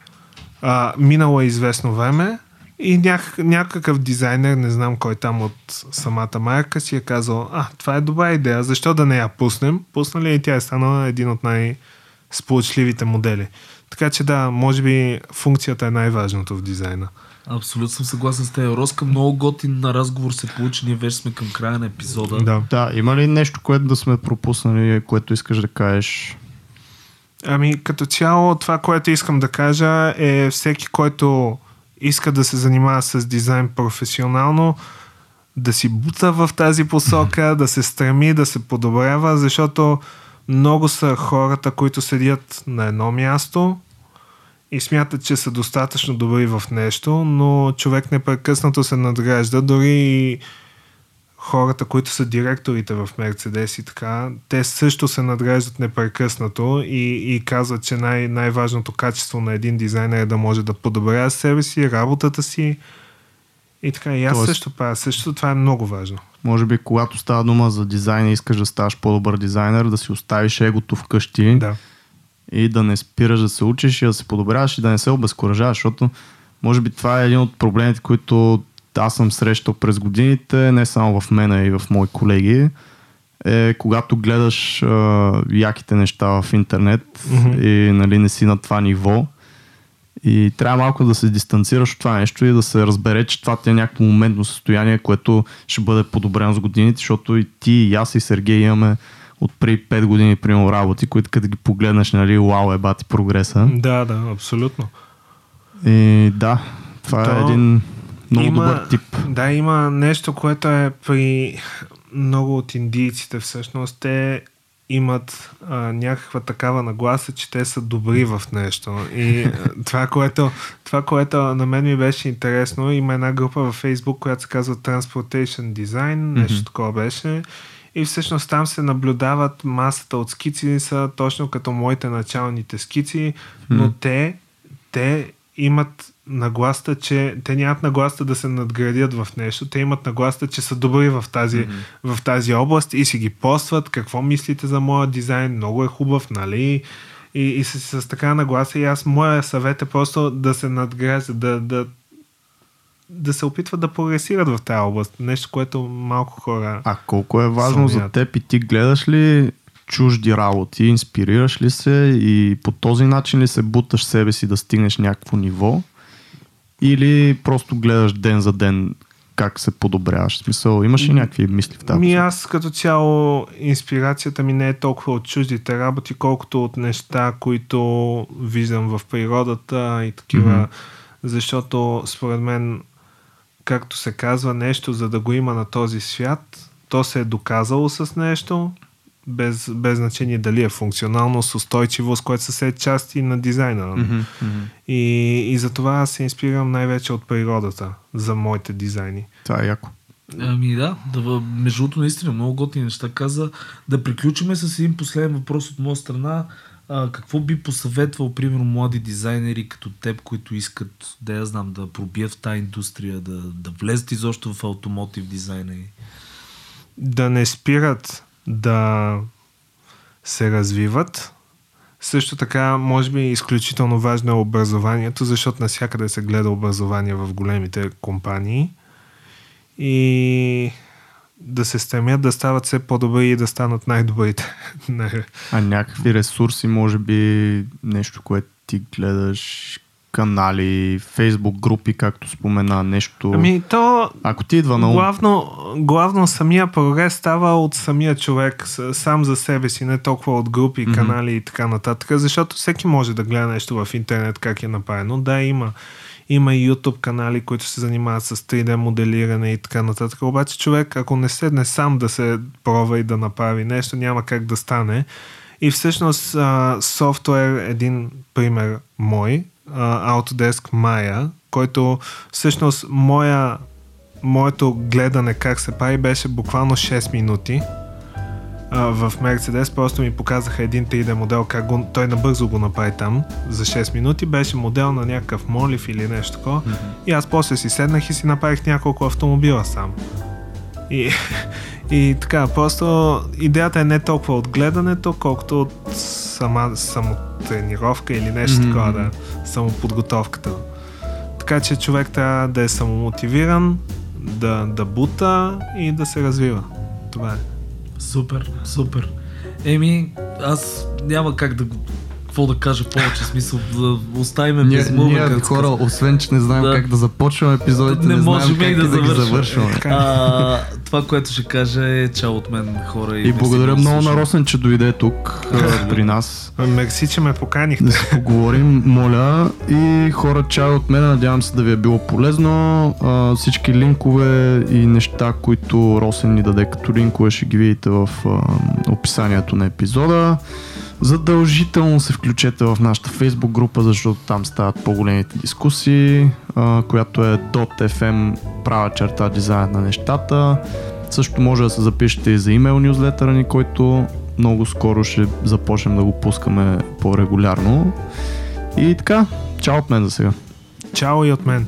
а, минало е известно време и някак, някакъв дизайнер, не знам кой там от самата марка, си е казал, а, това е добра идея, защо да не я пуснем? Пуснали и тя е станала един от най-сполучливите модели. Така че да, може би функцията е най-важното в дизайна. Абсолютно съм съгласен с теб. Роска, много готин на разговор се получи. Ние вече сме към края на епизода. Да. да, има ли нещо, което да сме пропуснали, което искаш да кажеш? Ами, като цяло, това, което искам да кажа е всеки, който иска да се занимава с дизайн професионално, да си бута в тази посока, да се стреми, да се подобрява, защото много са хората, които седят на едно място и смятат, че са достатъчно добри в нещо, но човек непрекъснато се надгражда, дори и хората, които са директорите в Мерцедес и така, те също се надграждат непрекъснато и, и казват, че най- най-важното качество на един дизайнер е да може да подобрява себе си, работата си и така. И аз Тоест, също правя. Също това е много важно. Може би, когато става дума за дизайн и искаш да ставаш по-добър дизайнер, да си оставиш егото вкъщи да. и да не спираш да се учиш и да се подобряваш и да не се обезкуражаваш, защото може би това е един от проблемите, които аз съм срещал през годините, не само в мен, а и в мои колеги, е когато гледаш а, яките неща в интернет mm-hmm. и нали, не си на това ниво. И трябва малко да се дистанцираш от това нещо и да се разбере, че това ти е някакво моментно състояние, което ще бъде подобрено с годините, защото и ти, и аз, и Сергей имаме от преди 5 години, примерно, работи, които като ги погледнеш, нали, вау, е бати прогреса. Да, да, абсолютно. И да, това е То... е един много има, добър тип. Да, има нещо, което е при много от индийците всъщност. Те имат а, някаква такава нагласа, че те са добри в нещо. И това което, това, което на мен ми беше интересно, има една група във Facebook, която се казва Transportation Design, нещо mm-hmm. такова беше. И всъщност там се наблюдават масата от скици, са точно като моите началните скици, но mm-hmm. те, те имат нагласта, че те нямат нагласта да се надградят в нещо, те имат нагласта, че са добри в тази, mm-hmm. в тази област и си ги постват, какво мислите за моя дизайн, много е хубав, нали? И, и с, с така нагласа и аз, моя съвет е просто да се надграждат, да, да, да се опитват да прогресират в тази област. Нещо, което малко хора. А колко е важно за теб и ти гледаш ли чужди работи, инспирираш ли се и по този начин ли се буташ себе си да стигнеш някакво ниво? Или просто гледаш ден за ден как се подобряваш? В смисъл, имаш ли някакви мисли в тази? Ми аз като цяло инспирацията ми не е толкова от чуждите работи, колкото от неща, които виждам в природата и такива. Mm-hmm. Защото според мен, както се казва, нещо, за да го има на този свят, то се е доказало с нещо, без, без значение дали е функционално, с устойчивост, което са се части на дизайна. Mm-hmm, mm-hmm. И, и затова аз се инспирирам най-вече от природата за моите дизайни. Това е яко. Ами да, да между другото наистина много готини неща каза. Да приключиме с един последен въпрос от моя страна. А, какво би посъветвал, примерно, млади дизайнери като теб, които искат, да я знам, да пробият в тази индустрия, да, да влезат изобщо в автомотив дизайна? Да не спират да се развиват. Също така, може би, изключително важно е образованието, защото навсякъде се гледа образование в големите компании. И да се стремят да стават все по-добри и да станат най-добрите. а някакви ресурси, може би нещо, което ти гледаш, канали, фейсбук групи, както спомена нещо. Ами то... Ако ти идва на главно, главно самия прогрес става от самия човек, сам за себе си, не толкова от групи, mm-hmm. канали и така нататък, защото всеки може да гледа нещо в интернет как е направено. Да, има има и YouTube канали, които се занимават с 3D моделиране и така нататък. Обаче човек, ако не седне сам да се пробва и да направи нещо, няма как да стане. И всъщност софтуер, един пример мой, Autodesk Maya, който всъщност моя, моето гледане как се прави беше буквално 6 минути в Mercedes просто ми показаха един 3D модел, как го, той набързо го направи там за 6 минути, беше модел на някакъв молив или нещо такова. Mm-hmm. И аз после си седнах и си направих няколко автомобила сам. И, и така, просто идеята е не толкова от гледането, колкото от сама самотренировка или нещо mm-hmm. такова, да, самоподготовката. Така че човек трябва да е самомотивиран, да, да бута и да се развива. Това е. Супер, супер. Еми, аз няма как да какво да кажа повече, смисъл да оставим без Ние, ние хора, освен че не знаем да. как да започваме епизодите, не, не знаем как да, да ги завършваме. А, това, което ще кажа е чао от мен хора. И, и благодаря много на Росен, че дойде тук при нас. Мерси, че ме поканихте. Да си поговорим, моля. И хора, чао от мен, надявам се да ви е било полезно. А, всички линкове и неща, които Росен ни даде като линкове, ще ги видите в а, описанието на епизода. Задължително се включете в нашата фейсбук група, защото там стават по-големите дискусии, а, която е .fm права черта дизайн на нещата. Също може да се запишете и за имейл нюзлетъра ни, който много скоро ще започнем да го пускаме по-регулярно. И така, чао от мен за сега. Чао и от мен.